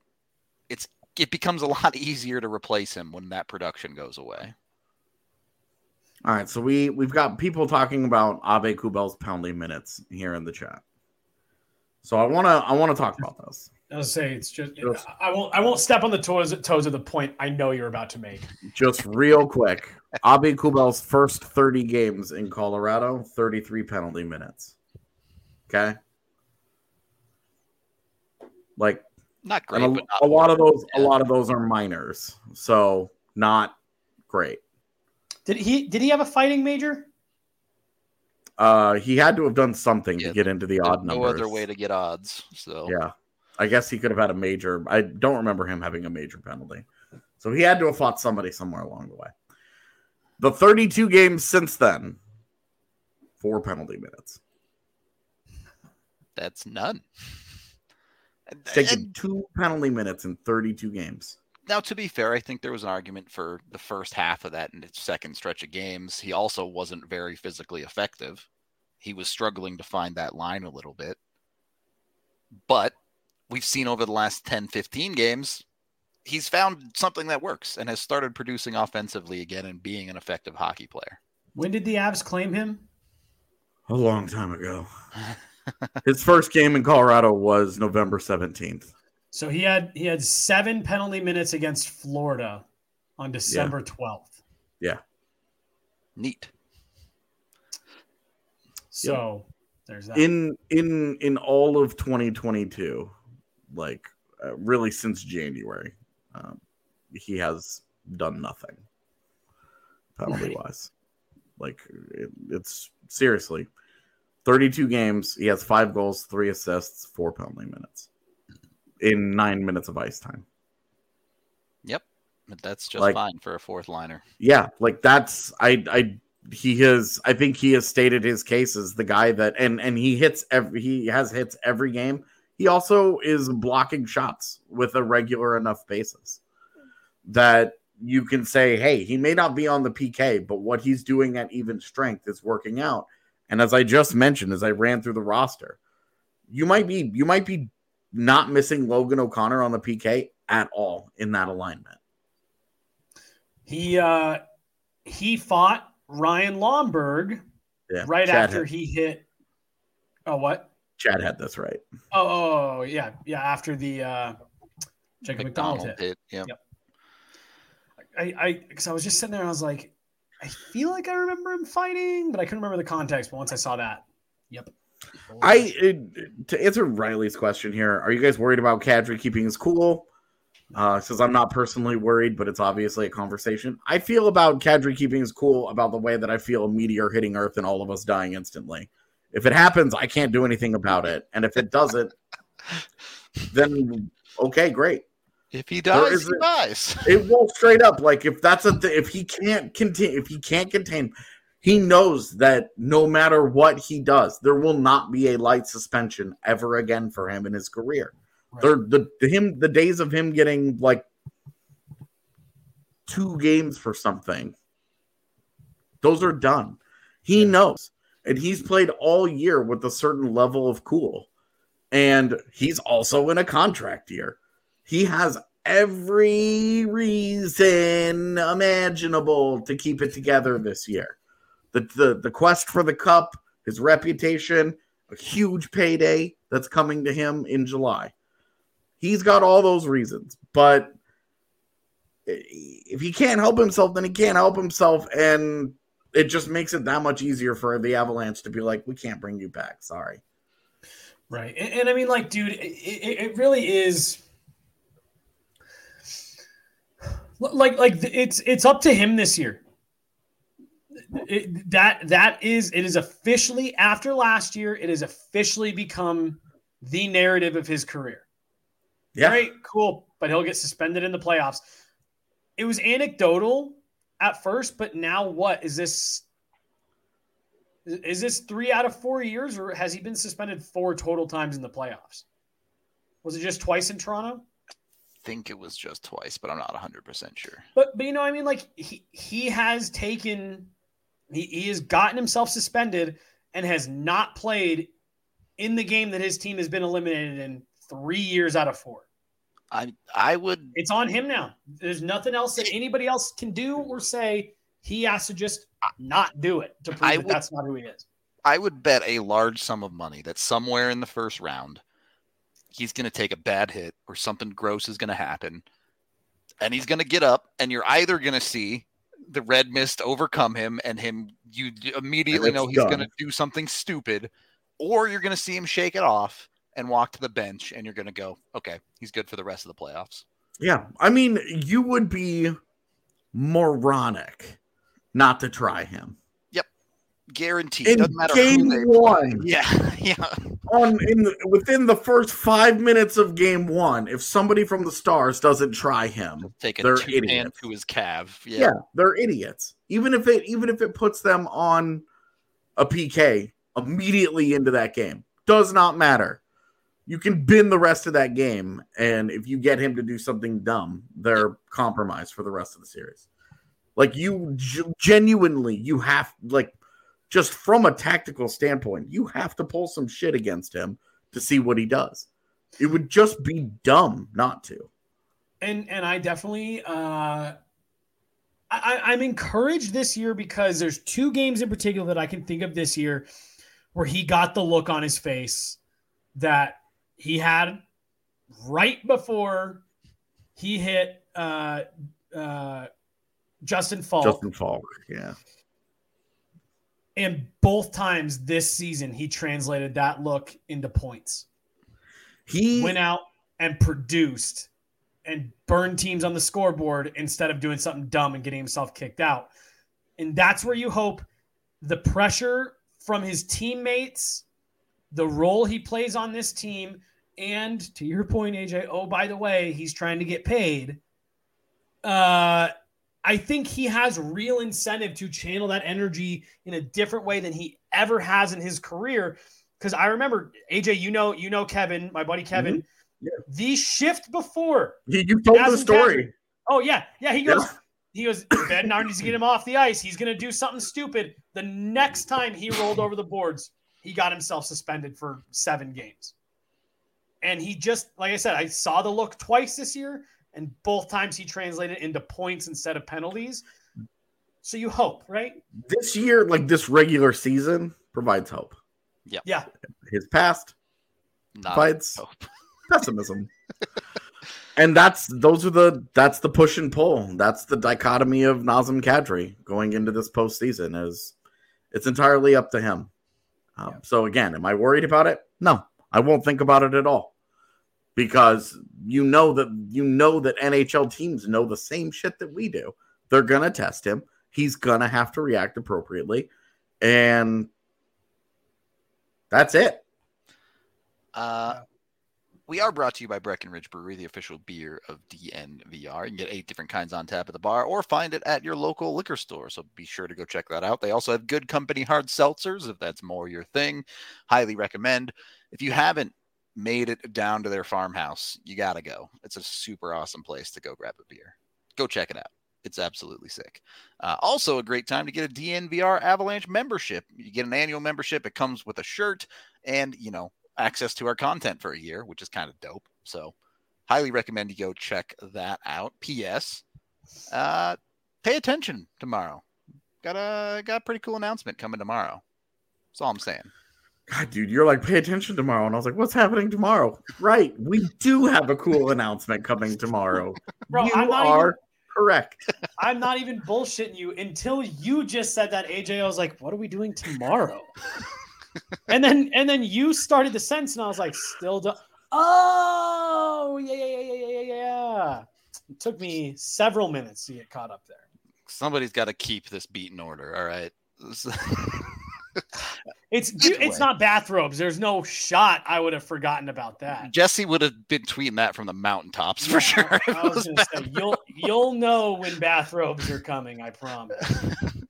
it's it becomes a lot easier to replace him when that production goes away.
All right, so we we've got people talking about Aube-Kubel's penalty minutes here in the chat. So I want to I want to talk about this.
I'll say it's just I won't I won't step on the toes toes of the point I know you're about to make.
Just real quick, Aube-Kubel's first 30 games in Colorado, 33 penalty minutes. Okay, like
Not great,
and a,
but not
a lot of those a lot of those are minors, so not great.
Did he did he have a fighting major?
Uh, he had to have done something
Yeah,
to get into the
There's
odd
no
numbers.
other way to get odds. So
Yeah. I guess he could have had a major. I don't remember him having a major penalty. So he had to have fought somebody somewhere along the way. The 32 games since then, four penalty minutes.
that's none. And-
It's taken two penalty minutes in 32 games.
now, to be fair, I think there was an argument for the first half of that in its second stretch of games. He also wasn't very physically effective. He was struggling to find that line a little bit. But we've seen over the last 10, 15 games, he's found something that works and has started producing offensively again and being an effective hockey player.
When did the Avs claim him?
A long time ago. His first game in Colorado was November 17th.
So he had he had seven penalty minutes against Florida on December twelfth. Yeah.
Neat.
So there's that.
In in in all of 2022, like uh, really since January, um, he has done nothing penalty wise. Like it, it's seriously 32 games. He has five goals, three assists, four penalty minutes in nine minutes of ice time.
Yep. But that's just
Like-
fine for a fourth liner.
Yeah, like that's I I he has I think he has stated his case as the guy that and and he hits every he has hits every game. He also is blocking shots with a regular enough basis that you can say, hey, he may not be on the PK, but what he's doing at even strength is working out. And as I just mentioned, as I ran through the roster, you might be you might be not missing Logan O'Connor on the PK at all in that alignment.
he uh he fought Ryan Lomberg
Yeah,
right
Chad
after he hit. Oh what?
Chad had this right.
Oh, oh, oh, yeah, yeah. After the uh, Jacob MacDonald,
MacDonald
hit.
hit. Yep.
Yep. I, I, because I was just sitting there and I was like, I feel like I remember him fighting, but I couldn't remember the context. But once I saw that, yep.
I it, to answer Riley's question here, are you guys worried about Kadri keeping his cool? Uh, says I'm not personally worried, but it's obviously a conversation. I feel about Kadri keeping his cool about the way that I feel a meteor hitting Earth and all of us dying instantly. If it happens, I can't do anything about it, and if it doesn't, then okay, great.
If he dies, he dies.
It will straight up like if that's a th- if he can't contain if he can't contain he knows that no matter what he does there will not be a light suspension ever again for him in his career
Right.
The, the him the days of him getting like two games for something those are done he
Yeah.
knows and he's played all year with a certain level of cool and he's also in a contract year he has every reason imaginable to keep it together this year. The, the the quest for the cup, his reputation, a huge payday that's coming to him in July. He's got all those reasons, but if he can't help himself, then he can't help himself, and it just makes it that much easier for the Avalanche to be like, "We can't bring you back. Sorry."
Right. And, and I mean, like, dude, it, it, it really is like like it's it's up to him this year. It, that that is it is officially after last year. It has officially become the narrative of his career.
Yeah,
Great, cool, but he'll get suspended in the playoffs. It was anecdotal at first, but now what is this? Is this three out of four years, or has he been suspended four total times in the playoffs? Was it just twice in Toronto?
I think it was just twice, but I'm not 100% sure.
But but you know, I mean, like he he has taken, he, he has gotten himself suspended and has not played in the game that his team has been eliminated in three years out of four.
I I would
It's on him now. There's nothing else that anybody else can do or say. He has to just not do it to prove
I
that
would-
that's not who he is.
I would bet a large sum of money that somewhere in the first round he's going to take a bad hit or something gross is going to happen and he's going to get up and you're either going to see the red mist overcome him and him you immediately know he's going to do something stupid or you're going to see him shake it off and walk to the bench and you're going to go okay he's good for the rest of the playoffs
Yeah, I mean, you would be moronic not to try him Yep.
guaranteed
in
doesn't matter
game
play.
one.
yeah yeah
On in the, within the first five minutes of game one, if somebody from the Stars doesn't try him,
take a
They're idiots.
to his calf
yeah.
yeah
they're idiots. Even if it even if it puts them on a PK immediately into that game, does not matter. You can bin the rest of that game, and if you get him to do something dumb, they're compromised for the rest of the series. Like you g- genuinely, you have like just from a tactical standpoint, you have to pull some shit against him to see what he does. It would just be dumb not to.
and and I definitely uh I, I'm encouraged this year because there's two games in particular that I can think of this year where he got the look on his face that he had right before he hit uh uh Justin Falk.
Justin Falk, yeah.
and both times this season he translated that look into points.
He
went out and produced and burned teams on the scoreboard instead of doing something dumb and getting himself kicked out. And that's where you hope the pressure from his teammates, the role he plays on this team, and to your point, AJ, oh, by the way, he's trying to get paid. Uh, I think he has real incentive to channel that energy in a different way than he ever has in his career. Because I remember AJ, you know, you know Kevin, my buddy Kevin,
Yeah.
the shift before.
you, you told the story.
happened. Oh yeah, yeah. He goes,
Yeah.
he goes. Bednar needs to get him off the ice. He's gonna do something stupid. The next time he rolled over the boards, he got himself suspended for seven games. And he just, like I said, I saw the look twice this year, and both times he translated into points instead of penalties. So you hope, right?
This year, like this regular season, provides hope.
Yeah. Yeah.
His past
not
provides
hope.
pessimism. and that's those are the that's the push and pull. That's the dichotomy of Nazem Kadri going into this postseason. Is it's entirely up to him. Um, So again, am I worried about it? No, I won't think about it at all because you know that you know that NHL teams know the same shit that we do. They're gonna test him. He's gonna have to react appropriately, and that's it.
Uh, we are brought to you by Breckenridge Brewery, the official beer of DNVR. You can get eight different kinds on tap at the bar or find it at your local liquor store. So be sure to go check that out. They also have good company hard seltzers if that's more your thing. Highly recommend. If you haven't made it down to their farmhouse, you got to go. It's a super awesome place to go grab a beer. Go check it out. It's absolutely sick. Uh, also, a great time to get a DNVR Avalanche membership. You get an annual membership. It comes with a shirt and, you know, access to our content for a year, which is kind of dope. So, highly recommend you go check that out. P.S. Uh, pay attention tomorrow. Got a got a pretty cool announcement coming tomorrow. That's all I'm saying.
God, dude, you're like, pay attention tomorrow. And I was like, what's happening tomorrow? Right. We do have a cool announcement coming tomorrow.
Bro,
you
I'm not
are
even-
correct.
I'm not even bullshitting you until you just said that, AJ. I was like, what are we doing tomorrow? and then and then you started the sentence, and I was like, still do- Oh, yeah, yeah, yeah, yeah, yeah, yeah, yeah. It took me several minutes to get caught up there.
Somebody's got to keep this beat in order. All right.
It's dude,
Either
it's
way.
not bathrobes. There's no shot. I would have forgotten about that.
Jesse would have been tweeting that from the mountaintops for sure.
I was
was
gonna say, you'll you'll know when bathrobes are coming. I promise.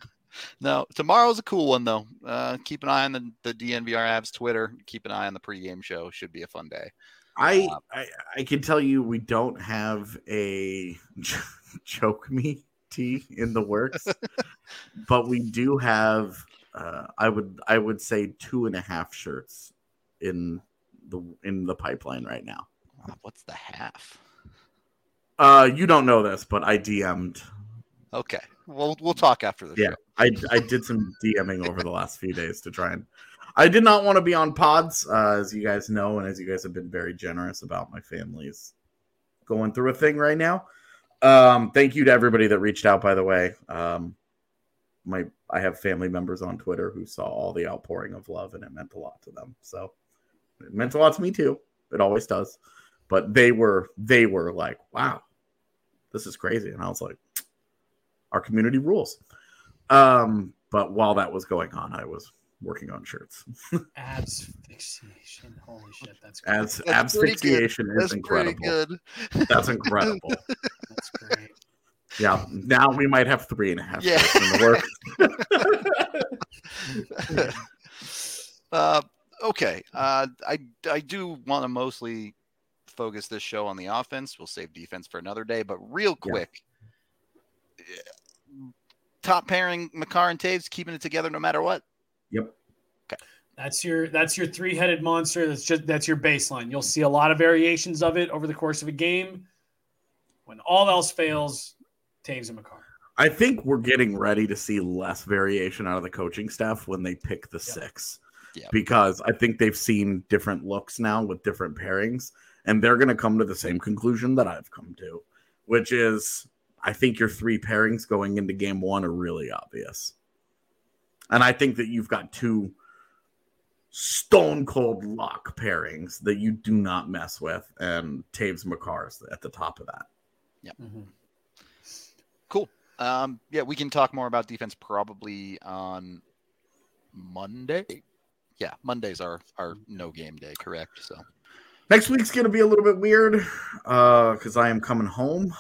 no, tomorrow's a cool one though. Uh, keep an eye on the, the DNVR Abs Twitter. Keep an eye on the pregame show. Should be a fun day.
I,
Uh,
I I can tell you we don't have a choke me tee in the works, but we do have. Uh, I would I would say two and a half shirts in the in the pipeline right now.
What's the half?
Uh, you don't know this, but I DM'd.
Okay, we'll we'll talk after the
Yeah,
show.
I I did some DMing over the last few days to try and. I did not want to be on pods, uh, as you guys know, and as you guys have been very generous about my family's going through a thing right now. Um, thank you to everybody that reached out. By the way, um, my I have family members on Twitter who saw all the outpouring of love, and it meant a lot to them. So it meant a lot to me too. It always does. But they were they were like, "Wow, this is crazy," and I was like, "Our community rules." Um, but while that was going on, I was working on shirts.
Abs fixation. Holy shit, that's great.
As
That's
abs
pretty good.
fixation is
That's
incredible.
good.
That's incredible.
That's great.
Yeah. Now we might have three and a half
Yeah.
in the works.
uh, okay. Uh, I I do want to mostly focus this show on the offense. We'll save defense for another day. But real
Yeah.
quick, top pairing Makar and Toews keeping it together no matter what.
Yep.
That's your that's your three headed monster. That's just that's your baseline. You'll see a lot of variations of it over the course of a game. When all else fails, Toews and Makar.
I think we're getting ready to see less variation out of the coaching staff when they pick the six.
Yep.
Because I think they've seen different looks now with different pairings, and they're going to come to the same conclusion that I've come to, which is I think your three pairings going into game one are really obvious. And I think that you've got two stone cold lock pairings that you do not mess with, and Toews Makar's at the top of that. Yeah.
Mhm.
Cool. Um, yeah, we can talk more about defense probably on Monday. Yeah, Mondays are our no game day, correct? So
Next week's gonna be a little bit weird because I am coming home,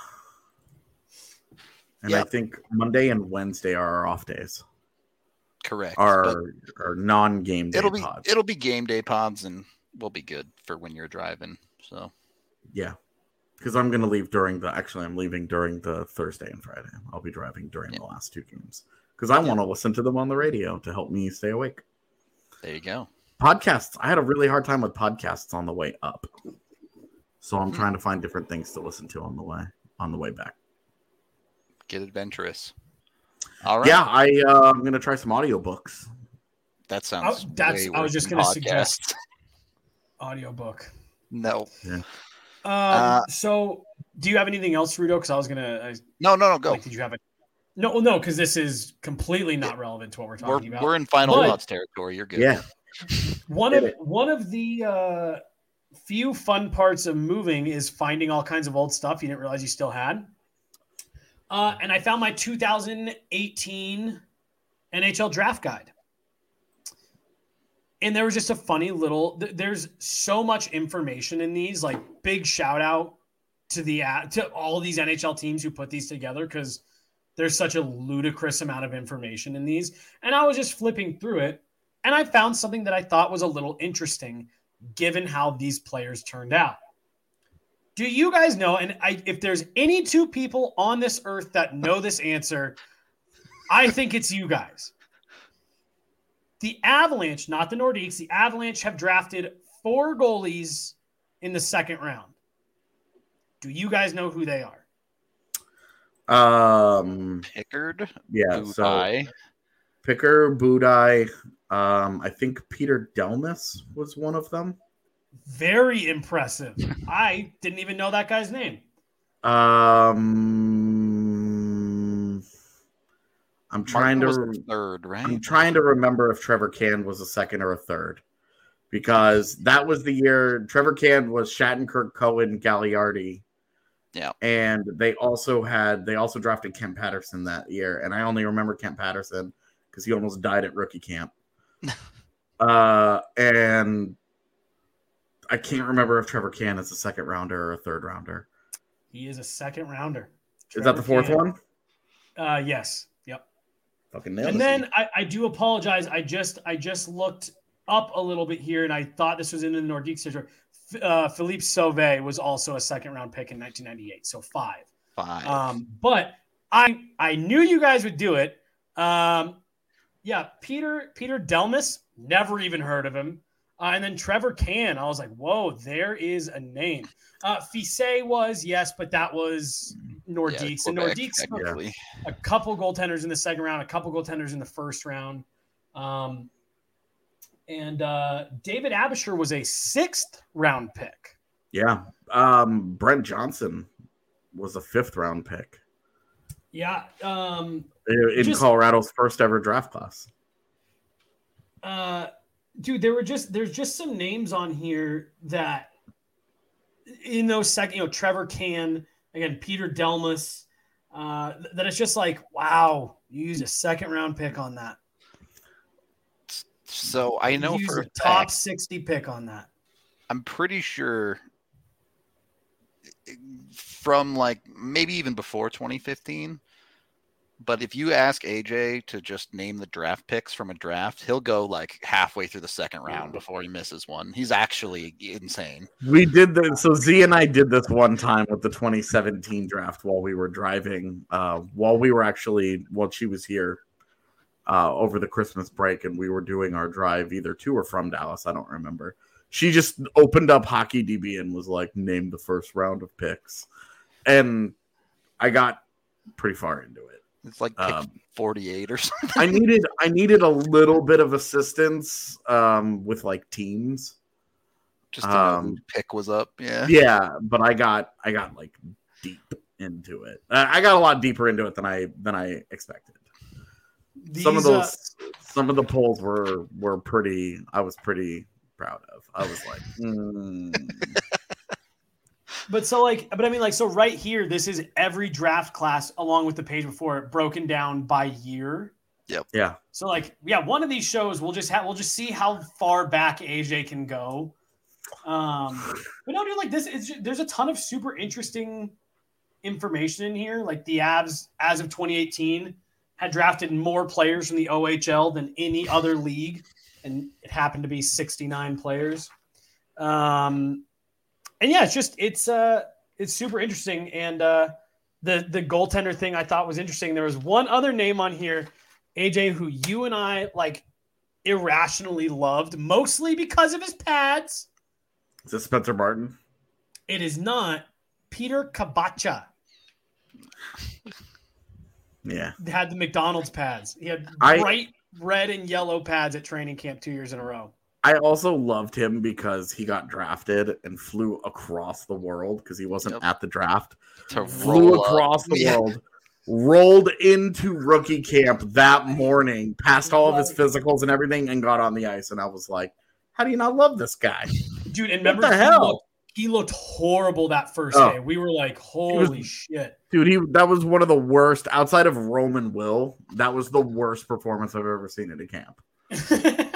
and I think Monday and Wednesday are our off days,
correct.
our our non game day
it'll be
pods.
it'll be game day pods, and we'll be good for when you're driving. So
yeah, because I'm gonna leave during the. Actually, I'm leaving during the Thursday and Friday. I'll be driving during
Yeah.
the last two games because I
Yeah.
want to listen to them on the radio to help me stay awake.
there you go.
Podcasts. I had a really hard time with podcasts on the way up, so I'm
Hmm.
trying to find different things to listen to on the way on the way back.
Get adventurous. All right.
Yeah, I uh, I'm gonna try some audiobooks.
that sounds.
Oh, that's-
way
I was just gonna
podcast.
suggest- Audiobook.
No,
Um,
Uh,
so do you have anything else, Rudo? Because I was gonna I,
no, no, no. Go.
like, did you have a no? No, because this is completely not relevant to what we're
We're
talking about.
we're in final
But-
thoughts territory. You're good.
Yeah,
One of one of the uh, few fun parts of moving is finding all kinds of old stuff you didn't realize you still had. Uh, and I found my 2018 NHL draft guide. And there was just a funny little. th- There's so much information in these. Like big shout out to the uh, to all these NHL teams who put these together because there's such a ludicrous amount of information in these. And I was just flipping through it, and I found something that I thought was a little interesting, given how these players turned out. Do you guys know? And I, if there's any two people on this earth that know this answer, I think it's you guys. The Avalanche, not the Nordiques, the Avalanche have drafted four goalies in the second round. Do you guys know who they are?
um,
Pickard.
yeah. So
Budaj.
Picker, Budaj, um, I think Peter Delmas was one of them.
Very impressive. I didn't even know that guy's name.
Um, I'm trying
Martin
to.
the third, right?
I'm trying to remember if Trevor Cann was a second or a third, because that was the year Trevor Cann was Shattenkirk, Cohen, Galiardi.
Yeah.
and they also had they also drafted Kent Patterson that year, and I only remember Kent Patterson because he almost died at rookie camp. uh, and I can't remember if Trevor Cann is a second rounder or a third rounder.
He is a second rounder.
Is that the fourth
Trevor
one?
Uh, yes.
Fucking nailed
And then I, I do apologize. I just I just looked up a little bit here, and I thought this was in the Nordique territory. uh, Philippe Sauve was also a second round pick in 1998, so five.
Five.
Um, but I I knew you guys would do it. Um, yeah, Peter Peter Delmas, never even heard of him. Uh, and then Trevor Cann, I was like, whoa, there is a name. Uh, Fiset was yes, but that was Nordiques, and
Quebec,
Nordiques took a couple goaltenders in the second round, a couple goaltenders in the first round. Um, and uh, David Aebischer was a sixth round pick.
Yeah. Um, Brent Johnson was a fifth round pick
Yeah. Um,
in in
Just-
Colorado's first ever draft class.
uh, dude, there were just there's just some names on here that in those second, you know, Trevor Cann again, Peter Delmas. Uh, that it's just like, wow, you used a second round pick on that.
So I know
you
for
a top
fact,
sixty pick on that.
I'm pretty sure from like maybe even before 2015. But if you ask AJ to just name the draft picks from a draft, he'll go like halfway through the second round before he misses one. He's actually insane.
We did the so Z and I did this one time with the 2017 draft while we were driving, uh, while we were actually while she was here uh, over the Christmas break, and we were doing our drive either to or from Dallas. I don't remember. She just opened up Hockey DB and was like, "Name the first round of picks," and I got pretty far into it.
It's like pick
Um,
48 or something.
I needed I needed a little bit of assistance um, with like teams.
Just to know
um,
pick was up. Yeah.
yeah but i got i got like deep into it Uh, i got a lot deeper into it than i than i expected some of
These, uh,
those some of the polls were were pretty i was pretty proud of i was like mm.
But so like, but I mean, like, so right here, this is every draft class along with the page before it broken down by year. Yep.
Yeah
So like, yeah, one of these shows we'll just have we'll just see how far back AJ can go. Um, but no, dude, like this is there's a ton of super interesting information in here. Like the Avs, as of 2018, had drafted more players from the OHL than any other league, and it happened to be 69 players. Um, and yeah, it's just it's uh it's super interesting. And uh, the the goaltender thing I thought was interesting. There was one other name on here, AJ, who you and I like irrationally loved, mostly because of his pads.
is it spencer martin
It is not Peter Kváča.
yeah
Had the McDonald's pads. He had
I-
bright red and yellow pads at training camp two years in a row.
I also loved him because he got drafted and flew across the world because he wasn't
Yep.
at the draft
To
flew
roll up.
across the
Yeah.
world, rolled into rookie camp that morning, passed all of his physicals and everything, and got on the ice. And I was like, "How do you not love this guy?"
Dude, and
What
remember
the
he
hell?
looked, he looked horrible that first
Oh.
day. We were like, holy shit.
Dude, he that was one of the worst outside of Roman Will. That was the worst performance I've ever seen at a camp.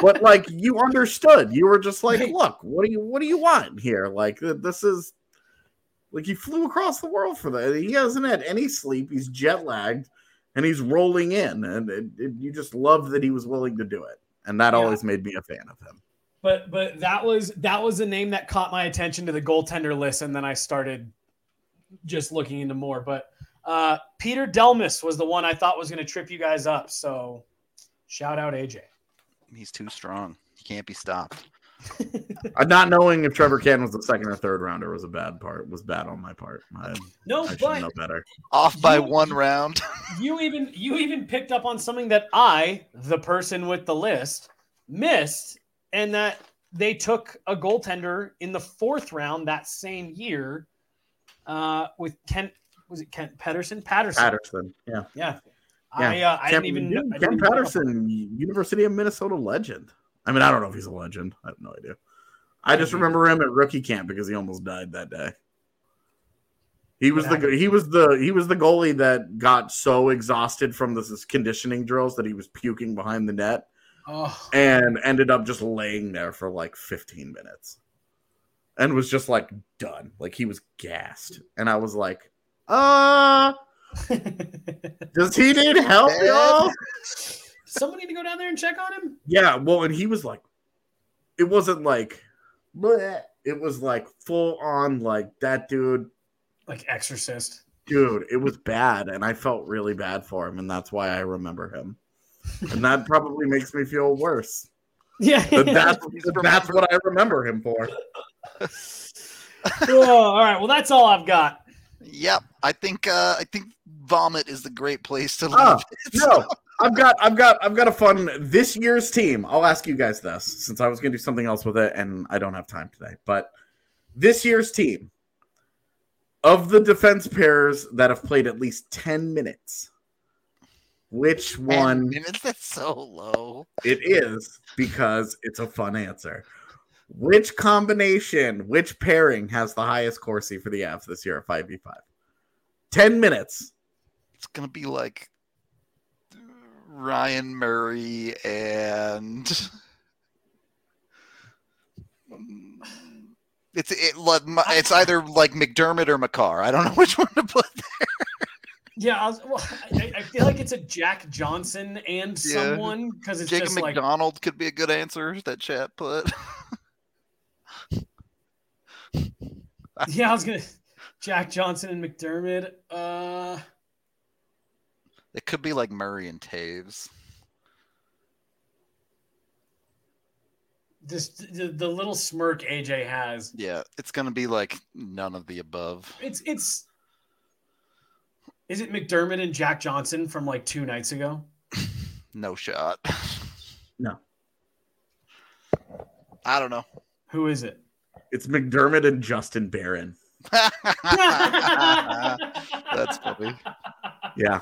But like, you understood. You were just like, "Look, what do you what do you want here? Like, this is." Like he flew across the world for that. He hasn't had any sleep. He's jet lagged, and he's rolling in. And it, it, you just love that he was willing to do it, and that
Yeah.
always made me a fan of him.
but but that was that was a name that caught my attention to the goaltender list, and then I started just looking into more. But uh, Peter Delmas was the one I thought was going to trip you guys up. So shout out AJ.
He's too strong. He can't be stopped.
Not knowing if Trevor Cann was the second or third rounder was a bad part. Was bad on my part. I,
No,
I
but
know better.
Off by
You-
one round.
you even you even picked up on something that I, the person with the list, missed, and that they took a goaltender in the fourth round that same year, uh, with Kent. Was it Kent Pedersen? Patterson.
Patterson, yeah,
Yeah.
Yeah.
I uh, I didn't even know.
Ken
didn't even pick up on
Patterson, University of Minnesota legend. I mean, I don't know if he's a legend. I have no idea. I just remember him at rookie camp because he almost died that day. He was the he was the he was the goalie that got so exhausted from this conditioning drills that he was puking behind the net.
Oh,
and ended up just laying there for like 15 minutes and was just like done like he was gassed and i was like uh does he need help
Ed?
y'all
somebody need to go down there and check on him.
yeah well and he was like it wasn't like bleh. It was like full on, like that dude,
Like Exorcist.
dude. It was bad, and I felt really bad for him, and that's why I remember him. And that probably makes me feel worse.
Yeah.
But that's
He's
that's what I remember him for.
oh, all right. Well, that's all I've got.
Yep, I think uh, I think vomit is the great place to ah,
live.
Oh,
no, I've got, I've got, I've got a fun this year's team. I'll ask you guys this since I was going to do something else with it, and I don't have time today. But this year's team of the defense pairs that have played at least ten minutes, which one
minutes? That's so low.
it is? Because it's a fun answer. Which combination, which pairing has the highest Corsi for the Avs this year at five v five? Ten minutes.
It's gonna be like Ryan Murray and it's it, it's either like MacDermid or Makar. I don't know which one to put. There.
Yeah, I, was, well, I, I feel like it's a Jack Johnson and
Yeah.
someone because it's
Jacob
just like
MacDonald could be a good answer that chat put.
yeah, I was gonna Jack Johnson and MacDermid. Uh,
It could be like Murray and Toews.
this the, the little smirk AJ has.
Yeah, it's gonna be like none of the above.
It's it's. Is it MacDermid and Jack Johnson from like two nights ago?
No shot.
No.
I don't know.
Who is it?
It's MacDermid and Justin Barron.
That's funny.
Yeah.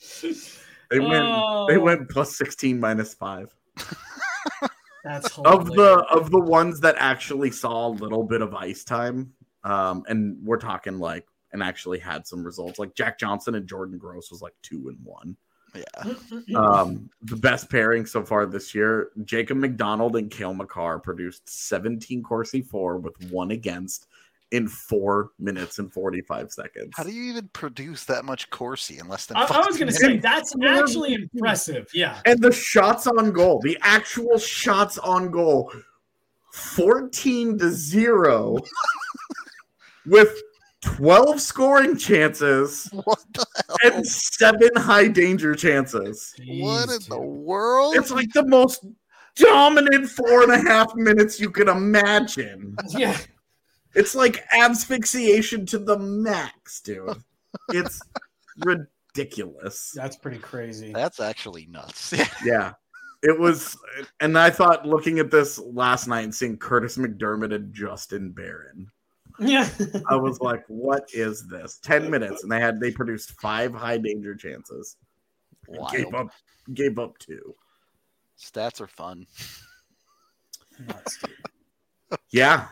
They went
Oh,
they went plus 16 minus 5.
That's
Of the of the ones that actually saw a little bit of ice time um and we're talking like and actually had some results like Jack Johnson and Jordan Gross was like 2 and 1.
Yeah.
Um the best pairing so far this year, Jacob MacDonald and Cale Makar produced 17 Corsi 4 with one against in 4 minutes and 45 seconds.
How do you even produce that much Corsi in less than?
I, I was gonna
five
say that's actually impressive. Yeah.
And the shots on goal, the actual shots on goal, 14 to 0 with 12 scoring chances
What the hell?
and seven high danger chances.
What in
Jeez,
the world?
It's like the most dominant four and a half minutes you can imagine.
Yeah.
It's like asphyxiation to the max, dude. It's ridiculous.
That's pretty crazy.
That's actually nuts.
Yeah. It was, and I thought looking at this last night and seeing Kurtis MacDermid and Justin Barron,
Yeah.
I was like, "What is this?" Ten minutes, and they had they produced five high danger chances. and Gave up, gave up two.
Stats are fun.
Nuts, dude.
Yeah,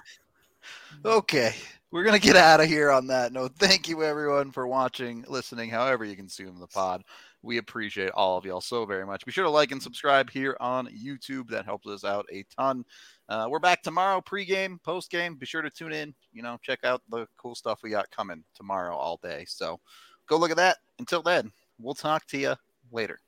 Okay, we're gonna get out of here on that note. Thank you everyone for watching, listening, however you consume the pod. We appreciate all of y'all so very much. Be sure to like and subscribe here on YouTube. That helps us out a ton. Uh, we're back tomorrow, pregame, postgame. Be sure to tune in. You know, check out the cool stuff we got coming tomorrow all day. So go look at that. Until then, we'll talk to you later.